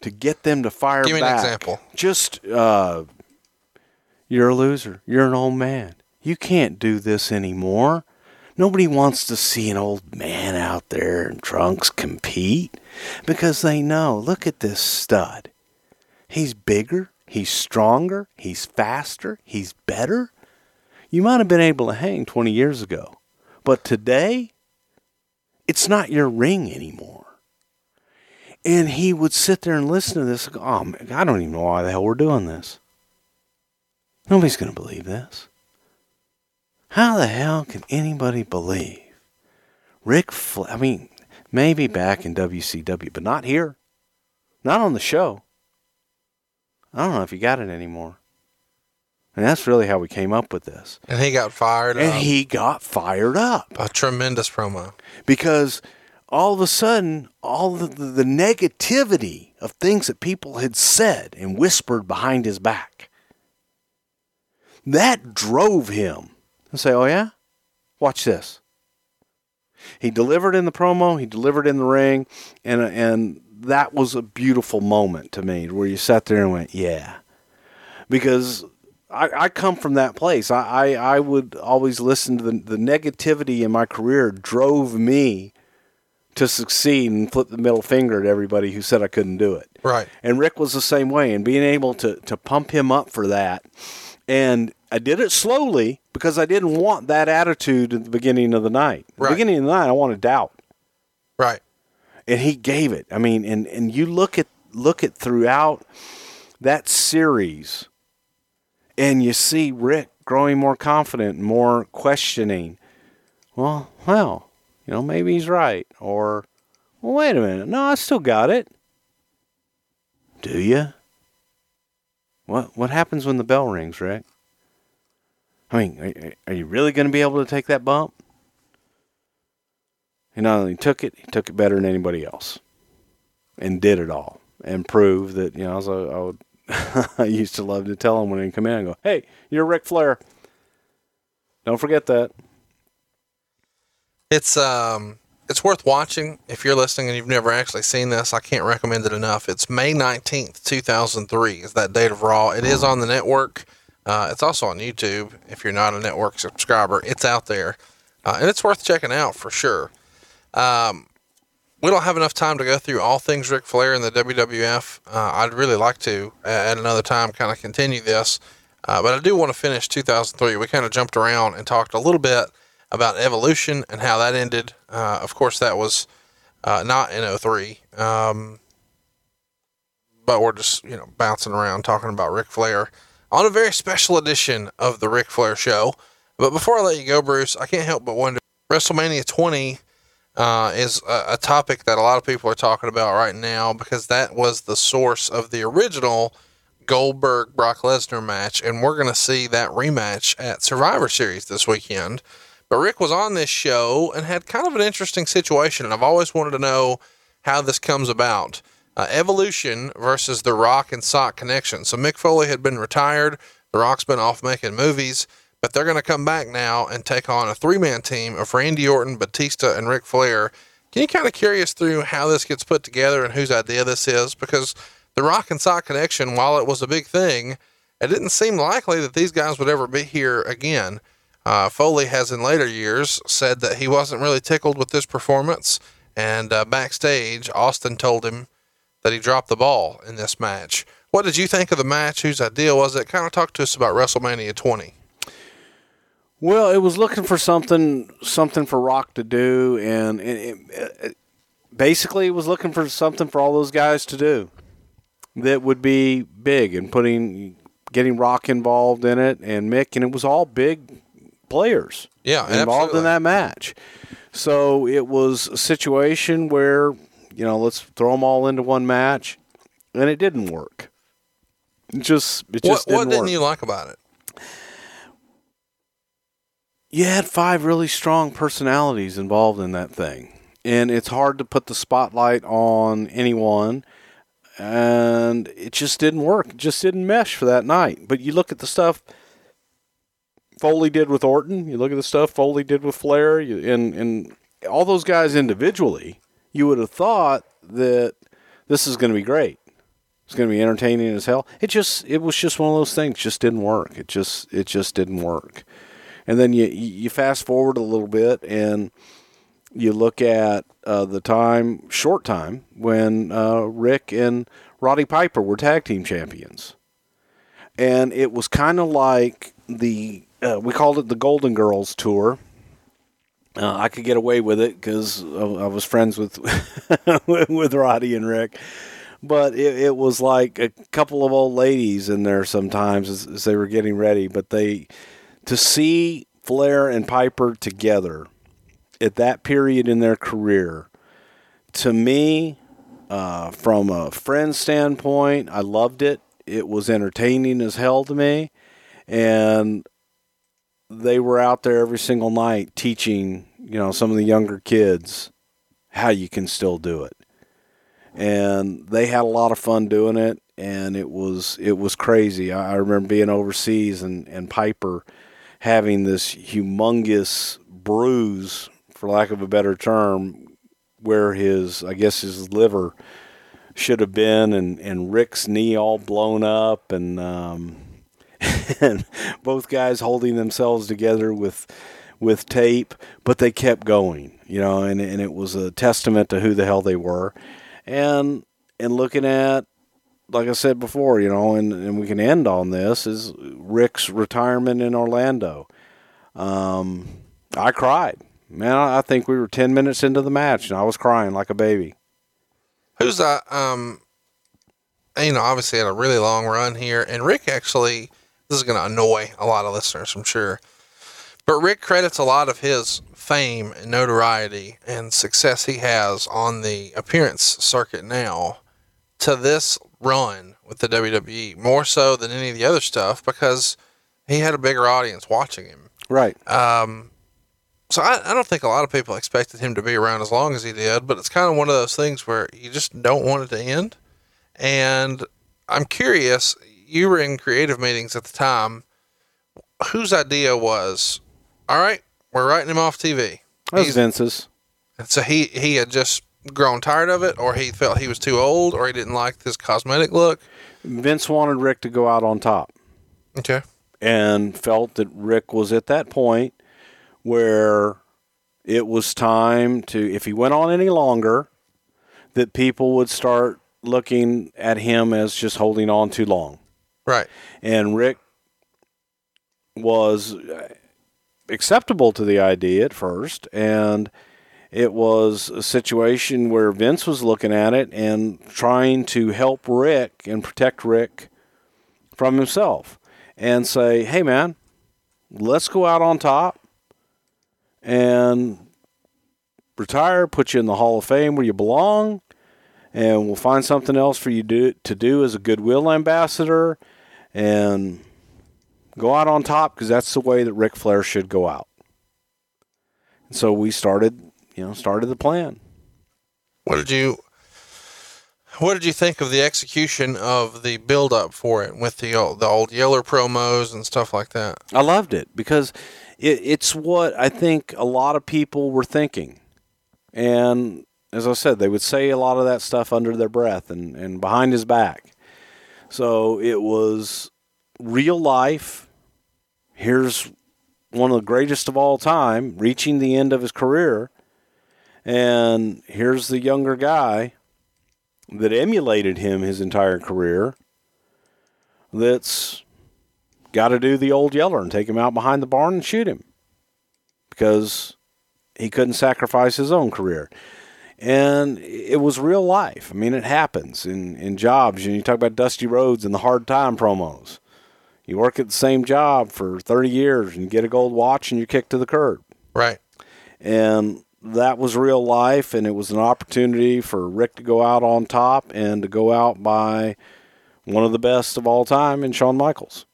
H: to get them to fire
A: Give me an example.
H: Just, uh, you're a loser. You're an old man. You can't do this anymore. Nobody wants to see an old man out there in trunks compete because they know, look at this stud. He's bigger, he's stronger, he's faster, he's better. You might have been able to hang 20 years ago, but today, it's not your ring anymore. And he would sit there and listen to this. Go, oh, man, I don't even know why the hell we're doing this. Nobody's going to believe this. How the hell can anybody believe Ric? Fla- I mean, maybe back in WCW, but not here. Not on the show. I don't know if you got it anymore. And that's really how we came up with this.
A: And he got fired.
H: And
A: up.
H: he got fired up
A: a tremendous promo.
H: because all of a sudden, all the, the, the negativity of things that people had said and whispered behind his back, that drove him to say, Oh, yeah? Watch this. He delivered in the promo, he delivered in the ring, and, and that was a beautiful moment to me where you sat there and went, Yeah. Because I, I come from that place. I, I, I would always listen to the, the negativity in my career drove me to succeed and flip the middle finger at everybody who said I couldn't do it.
A: Right.
H: And Ric was the same way, and being able to to pump him up for that, and I did it slowly because I didn't want that attitude at the beginning of the night. At
A: Right.
H: the beginning of the night, I wanted doubt,
A: Right.
H: and he gave it. I mean, and and you look at look at throughout that series, and you see Ric growing more confident, more questioning. Well, well, you know, maybe he's right, or well, wait a minute, no, I still got it. Do you? What what happens when the bell rings, Ric? I mean, are, are you really going to be able to take that bump? He not only took it, he took it better than anybody else, and did it all, and proved that you know. I, was, would, [laughs] I used to love to tell him when he'd come in and go, "Hey, you're Ric Flair. Don't forget that."
A: It's um it's worth watching if you're listening and you've never actually seen this. I can't recommend it enough. It's May 19th, 2003 is that date of Raw. It is on the network. Uh, it's also on YouTube if you're not a network subscriber. It's out there. Uh, and it's worth checking out for sure. Um, we don't have enough time to go through all things Ric Flair in the WWF. Uh, I'd really like to uh, at another time kind of continue this, uh, but I do want to finish 2003. We kind of jumped around and talked a little bit about Evolution and how that ended. Uh, of course, that was uh, not in 03, um, but we're just you know bouncing around talking about Ric Flair on a very special edition of the Ric Flair Show. But before I let you go, Bruce, I can't help but wonder WrestleMania 20 uh, is a, a topic that a lot of people are talking about right now because that was the source of the original Goldberg Brock Lesnar match, and we're going to see that rematch at Survivor Series this weekend. But Ric was on this show and had kind of an interesting situation, and I've always wanted to know how this comes about. Uh, Evolution versus The Rock and Sock Connection. So Mick Foley had been retired. The Rock's been off making movies, but they're going to come back now and take on a three-man team of Randy Orton, Batista, and Ric Flair. Can you kind of carry us through how this gets put together and whose idea this is? Because the Rock and Sock Connection, while it was a big thing, it didn't seem likely that these guys would ever be here again. Uh, Foley has in later years said that he wasn't really tickled with this performance, and uh, backstage, Austin told him that he dropped the ball in this match. What did you think of the match? Whose idea was it? Kind of talk to us about WrestleMania 20.
H: Well, it was looking for something something for Rock to do, and it, it, it, basically it was looking for something for all those guys to do that would be big and putting getting Rock involved in it and Mick, and it was all big players
A: Yeah,
H: involved
A: absolutely.
H: in that match. So it was a situation where you know let's throw them all into one match, and it didn't work. It just it just
A: What, what
H: didn't
A: didn't
H: work.
A: you like about it?
H: You had five really strong personalities involved in that thing. And it's hard to put the spotlight on anyone. And it just didn't work. It just didn't mesh for that night. But you look at the stuff Foley did with Orton, you look at the stuff Foley did with Flair, you, and, and all those guys individually, you would have thought that this is going to be great. It's going to be entertaining as hell. It just, it was just one of those things. Just didn't work. It just, it just didn't work. And then you you fast forward a little bit and you look at uh, the time, short time, when uh, Ric and Roddy Piper were tag team champions. And it was kind of like the, uh, we called it the Golden Girls Tour. Uh, I could get away with it because I was friends with [laughs] with Roddy and Ric, but it, it was like a couple of old ladies in there sometimes as, as they were getting ready. But they to see Flair and Piper together at that period in their career, to me, uh, from a friend standpoint, I loved it. It was entertaining as hell to me. And they were out there every single night teaching, you know, some of the younger kids how you can still do it. And they had a lot of fun doing it and it was it was crazy. I, I remember being overseas and, and Piper having this humongous bruise, for lack of a better term, where his I guess his liver should have been, and, and Ric's knee all blown up, and um, [laughs] and both guys holding themselves together with with tape, but they kept going, you know, and and it was a testament to who the hell they were, and and looking at like I said before, you know, and, and we can end on this is Ric's retirement in Orlando. Um, I cried, man. I think we were ten minutes into the match, and I was crying like a baby.
A: Who's that? Um, you know, obviously had a really long run here, and Ric actually. This is going to annoy a lot of listeners, I'm sure. But Ric credits a lot of his fame and notoriety and success he has on the appearance circuit now to this run with the WWE more so than any of the other stuff because he had a bigger audience watching him.
H: Right.
A: Um, so I, I don't think a lot of people expected him to be around as long as he did, but it's kind of one of those things where you just don't want it to end. And I'm curious, you were in creative meetings at the time. Whose idea was, all right, we're writing him off TV?
H: That was Vince's.
A: and so he, he had just grown tired of it, or he felt he was too old, or he didn't like this cosmetic look.
H: Vince wanted Ric to go out on top.
A: Okay.
H: and felt that Ric was at that point where it was time to, if he went on any longer, that people would start looking at him as just holding on too long.
A: Right.
H: And Ric was acceptable to the idea at first, and it was a situation where Vince was looking at it and trying to help Ric and protect Ric from himself and say, hey, man, let's go out on top and retire, put you in the Hall of Fame where you belong, and we'll find something else for you do, to do as a goodwill ambassador and go out on top because that's the way that Ric Flair should go out. And so we started, you know, started the plan.
A: What did you What did you think of the execution of the build up for it with the old, the old Yeller promos and stuff like that?
H: I loved it because it, it's what I think a lot of people were thinking. And as I said, they would say a lot of that stuff under their breath and, and behind his back. So it was real life. Here's one of the greatest of all time, reaching the end of his career. And here's the younger guy that emulated him his entire career that's got to do the old Yeller and take him out behind the barn and shoot him because he couldn't sacrifice his own career. And it was real life. I mean, it happens in, in jobs. You, know, you talk about Dusty Rhodes and the hard time promos. You work at the same job for 30 years and you get a gold watch and you're kicked to the curb.
A: Right.
H: And that was real life. And it was an opportunity for Ric to go out on top and to go out by one of the best of all time in Shawn Michaels.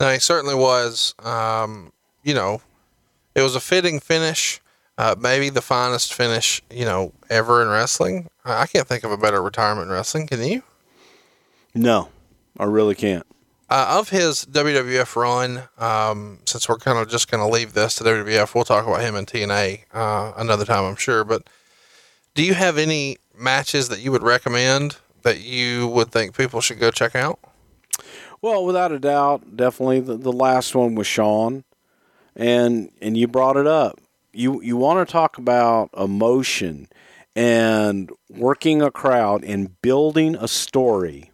A: No, he certainly was. Um, you know, it was a fitting finish. Uh, maybe the finest finish, you know, ever in wrestling. I I can't think of a better retirement in wrestling. Can you?
H: No, I really can't.
A: Uh, of his WWF run, um, since we're kind of just going to leave this to WWF, we'll talk about him in TNA uh, another time, I'm sure. But do you have any matches that you would recommend that you would think people should go check out?
H: Well, without a doubt, definitely the, the last one was Shawn, and and you brought it up. You you want to talk about emotion and working a crowd and building a story.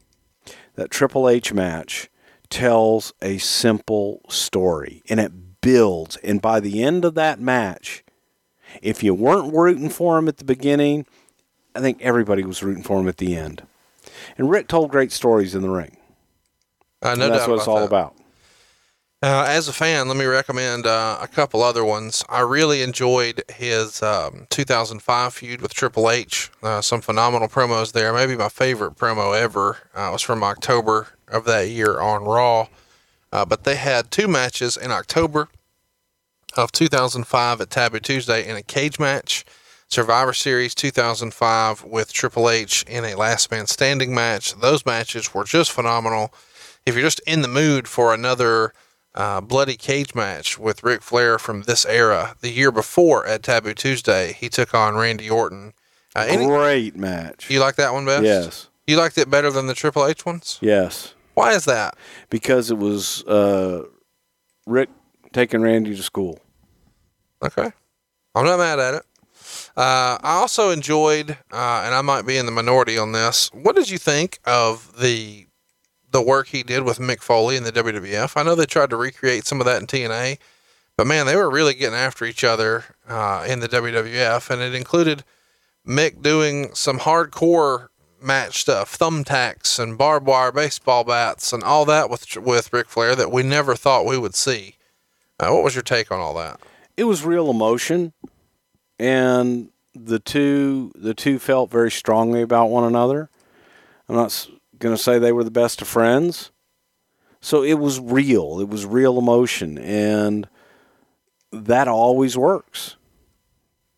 H: That Triple H match tells a simple story, and it builds. And by the end of that match, if you weren't rooting for him at the beginning, I think everybody was rooting for him at the end. And Ric told great stories in the ring.
A: Uh,
H: know that's what it's all
A: that.
H: about.
A: Uh, as a fan, let me recommend uh, a couple other ones. I really enjoyed his um, 2005 feud with Triple H. Uh, some phenomenal promos there. Maybe my favorite promo ever uh, was from October of that year on Raw. Uh, but they had two matches in October of 2005 at Taboo Tuesday in a cage match. Survivor Series 2005 with Triple H in a last man standing match. Those matches were just phenomenal. If you're just in the mood for another uh, bloody cage match with Ric Flair from this era. The year before at Taboo Tuesday, he took on Randy Orton. Uh, any,
H: Great match.
A: you like that one best?
H: Yes.
A: You liked it better than the Triple H ones?
H: Yes.
A: Why is that?
H: Because it was uh, Ric taking Randy to school.
A: Okay. I'm not mad at it. Uh, I also enjoyed, uh, and I might be in the minority on this. What did you think of the the work he did with Mick Foley in the WWF? I know they tried to recreate some of that in TNA, but man, they were really getting after each other uh, in the WWF, and it included Mick doing some hardcore match stuff, thumbtacks and barbed wire baseball bats, and all that with with Ric Flair that we never thought we would see. Uh, what was your take on all that?
H: It was real emotion, and the two the two felt very strongly about one another. I'm not going to say they were the best of friends. So it was real. It was real emotion, and that always works.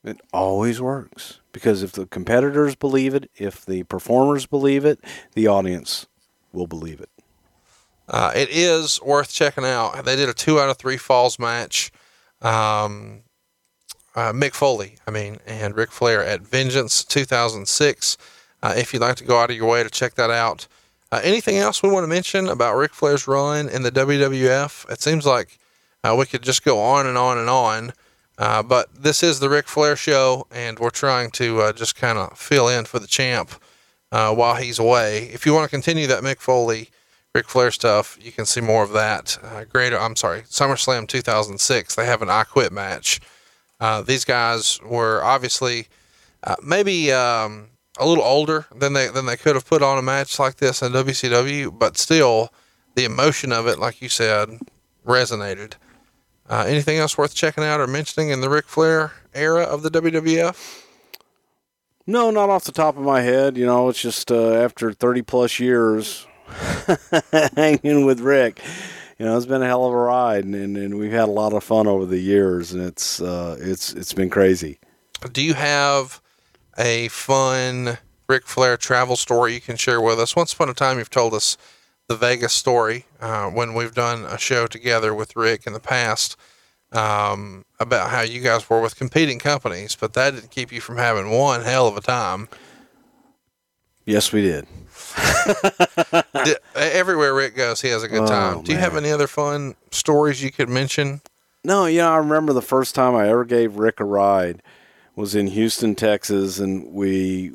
H: It always works because if the competitors believe it, if the performers believe it, the audience will believe it.
A: Uh, it is worth checking out. They did a two out of three falls match. Um, uh, Mick Foley, I mean, and Ric Flair at Vengeance 2006. Uh, if you'd like to go out of your way to check that out. Uh, anything else we want to mention about Ric Flair's run in the WWF? It seems like uh, we could just go on and on and on. Uh, but this is the Ric Flair show, and we're trying to uh, just kind of fill in for the champ uh, while he's away. If you want to continue that Mick Foley, Ric Flair stuff, you can see more of that. Uh, great, I'm sorry, SummerSlam 2006. They have an I Quit match. Uh, these guys were obviously uh, maybe um, a little older than they than they could have put on a match like this in WCW, but still, the emotion of it, like you said, resonated. Uh, anything else worth checking out or mentioning in the Ric Flair era of the WWF?
H: No, not off the top of my head. You know, it's just uh, after 30 plus years [laughs] hanging with Ric, you know, it's been a hell of a ride, and, and, and we've had a lot of fun over the years, and it's uh, it's it's been crazy.
A: Do you have a fun Ric Flair travel story you can share with us? Once upon a time, you've told us the Vegas story uh, when we've done a show together with Ric in the past um, about how you guys were with competing companies, but that didn't keep you from having one hell of a time.
H: Yes, we did. [laughs]
A: Di- Everywhere Ric goes, he has a good
H: Oh,
A: time. Do you have any other fun stories you could mention?
H: No, you know, I remember the first time I ever gave Ric a ride was in Houston, Texas, and we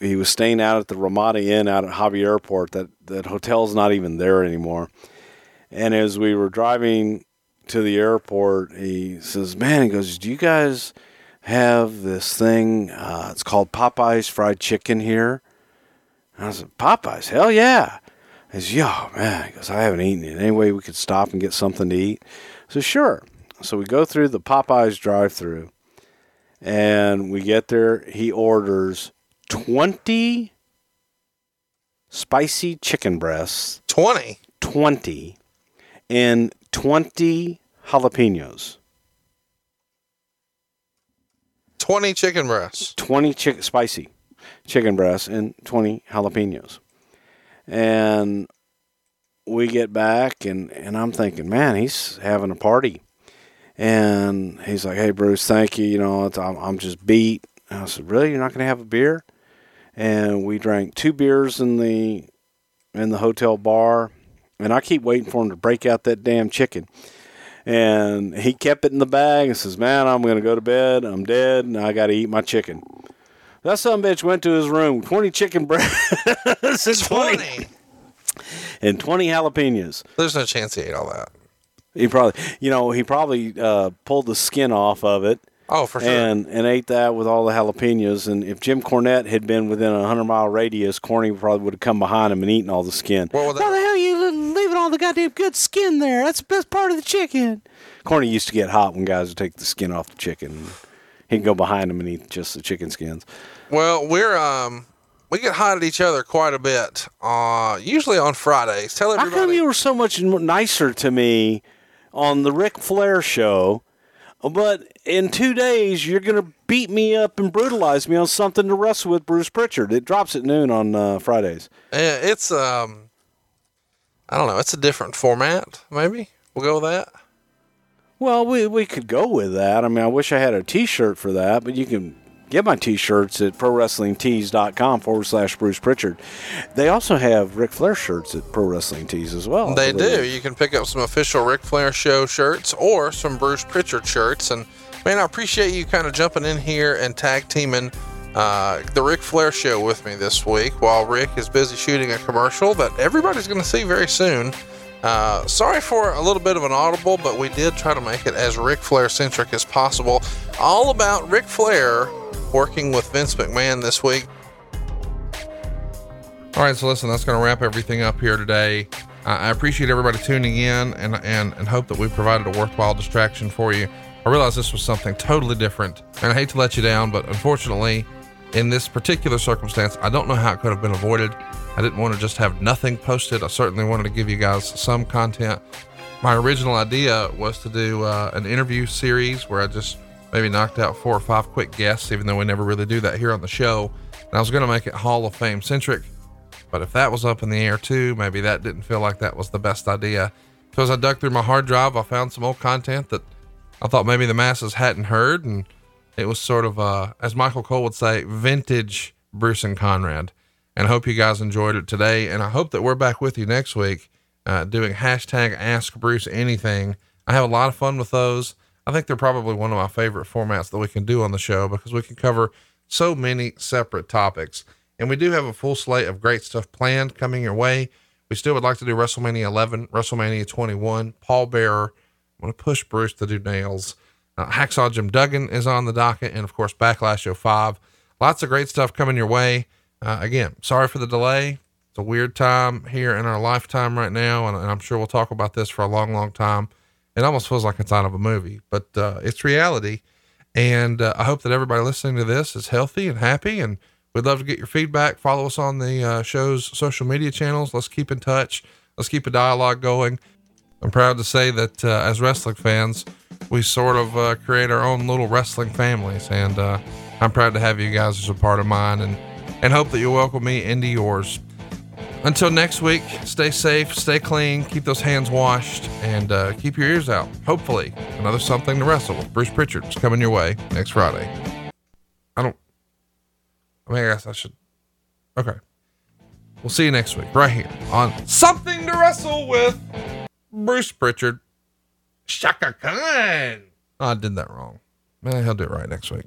H: he was staying out at the Ramada Inn out at Hobby Airport. That that hotel's not even there anymore. And as we were driving to the airport, he says, "Man," he goes, "Do you guys have this thing? Uh, it's called Popeyes fried chicken here." And I said, "Popeyes? Hell yeah!" He says, "Yeah, man." He goes, "I haven't eaten it. Any way we could stop and get something to eat?" Said, "Sure." So we go through the Popeyes drive-through, and we get there. He orders twenty spicy chicken breasts,
A: 20.
H: twenty, and twenty jalapenos.
A: 20 chicken breasts.
H: 20 chick- spicy chicken breasts and 20 jalapenos. And we get back, and, and I'm thinking, man, he's having a party. And he's like, hey, Bruce, thank you. You know, I'm, I'm just beat. And I said, really? You're not going to have a beer? And we drank two beers in the in the hotel bar. And I keep waiting for him to break out that damn chicken. And he kept it in the bag and says, Man, I'm going to go to bed. I'm dead and I got to eat my chicken. That son bitch went to his room, 20 chicken breasts and 20,
A: 20.
H: and 20 jalapenos.
A: There's no chance he ate all that.
H: He probably, you know, he probably uh, pulled the skin off of it
A: Oh, for sure.
H: and, and ate that with all the jalapenos. And if Jim Cornette had been within a 100 mile radius, Corny probably would have come behind him and eaten all the skin.
A: What would
H: Why the hell are you leaving all all the goddamn good skin there. That's the best part of the chicken. Corny used to get hot when guys would take the skin off the chicken. He'd go behind them and eat just the chicken skins.
A: Well, we're um we get hot at each other quite a bit. Uh usually on Fridays. Tell everybody.
H: How come
A: everybody
H: you were so much nicer to me on the Ric Flair show, but in two days you're gonna beat me up and brutalize me on something to wrestle with Bruce Prichard? It drops at noon on uh, Fridays.
A: Eh, it's um I don't know, it's a different format, maybe. We'll go with that.
H: Well, we we could go with that. I mean, I wish I had a T-shirt for that, but you can get my T-shirts at ProWrestlingTees.com forward slash Bruce Prichard. They also have Ric Flair shirts at Pro Wrestling Tees as well.
A: They do. You can pick up some official Ric Flair show shirts or some Bruce Prichard shirts. And man, I appreciate you kind of jumping in here and tag teaming uh, the Ric Flair show with me this week while Ric is busy shooting a commercial that everybody's going to see very soon. Uh, sorry for a little bit of an audible, but we did try to make it as Ric Flair centric as possible. All about Ric Flair working with Vince McMahon this week. All right, so listen, that's going to wrap everything up here today. I I appreciate everybody tuning in and, and, and hope that we provided a worthwhile distraction for you. I realize this was something totally different, and I hate to let you down, but unfortunately, in this particular circumstance, I don't know how it could have been avoided. I didn't want to just have nothing posted. I certainly wanted to give you guys some content. My original idea was to do uh, an interview series where I just maybe knocked out four or five quick guests, even though we never really do that here on the show. And I was going to make it Hall of Fame centric. But if that was up in the air too, maybe that didn't feel like that was the best idea. So as I dug through my hard drive, I found some old content that I thought maybe the masses hadn't heard, and it was sort of, uh, as Michael Cole would say, vintage Bruce and Conrad. And I hope you guys enjoyed it today, and I hope that we're back with you next week, uh, doing hashtag Ask Bruce Anything. I have a lot of fun with those. I think they're probably one of my favorite formats that we can do on the show because we can cover so many separate topics. And we do have a full slate of great stuff planned coming your way. We still would like to do WrestleMania 11, WrestleMania 21, Paul Bearer. I'm going to push Bruce to do nails. Uh, Hacksaw Jim Duggan is on the docket, and of course, Backlash 05. Lots of great stuff coming your way. Uh, again, sorry for the delay. It's a weird time here in our lifetime right now, and, and I'm sure we'll talk about this for a long, long time. It almost feels like it's out of a movie, but uh, it's reality. And uh, I hope that everybody listening to this is healthy and happy. And we'd love to get your feedback. Follow us on the uh, show's social media channels. Let's keep in touch. Let's keep a dialogue going. I'm proud to say that uh, as wrestling fans, we sort of uh, create our own little wrestling families. And uh, I'm proud to have you guys as a part of mine and, and hope that you'll welcome me into yours. Until next week, stay safe, stay clean, keep those hands washed, and uh, keep your ears out. Hopefully, another something to wrestle with Bruce Prichard is coming your way next Friday. I don't. I mean, I guess I should. Okay. We'll see you next week, right here on Something to Wrestle with Bruce Prichard. Chaka Khan. Oh, I did that wrong. Man, he'll do it right next week.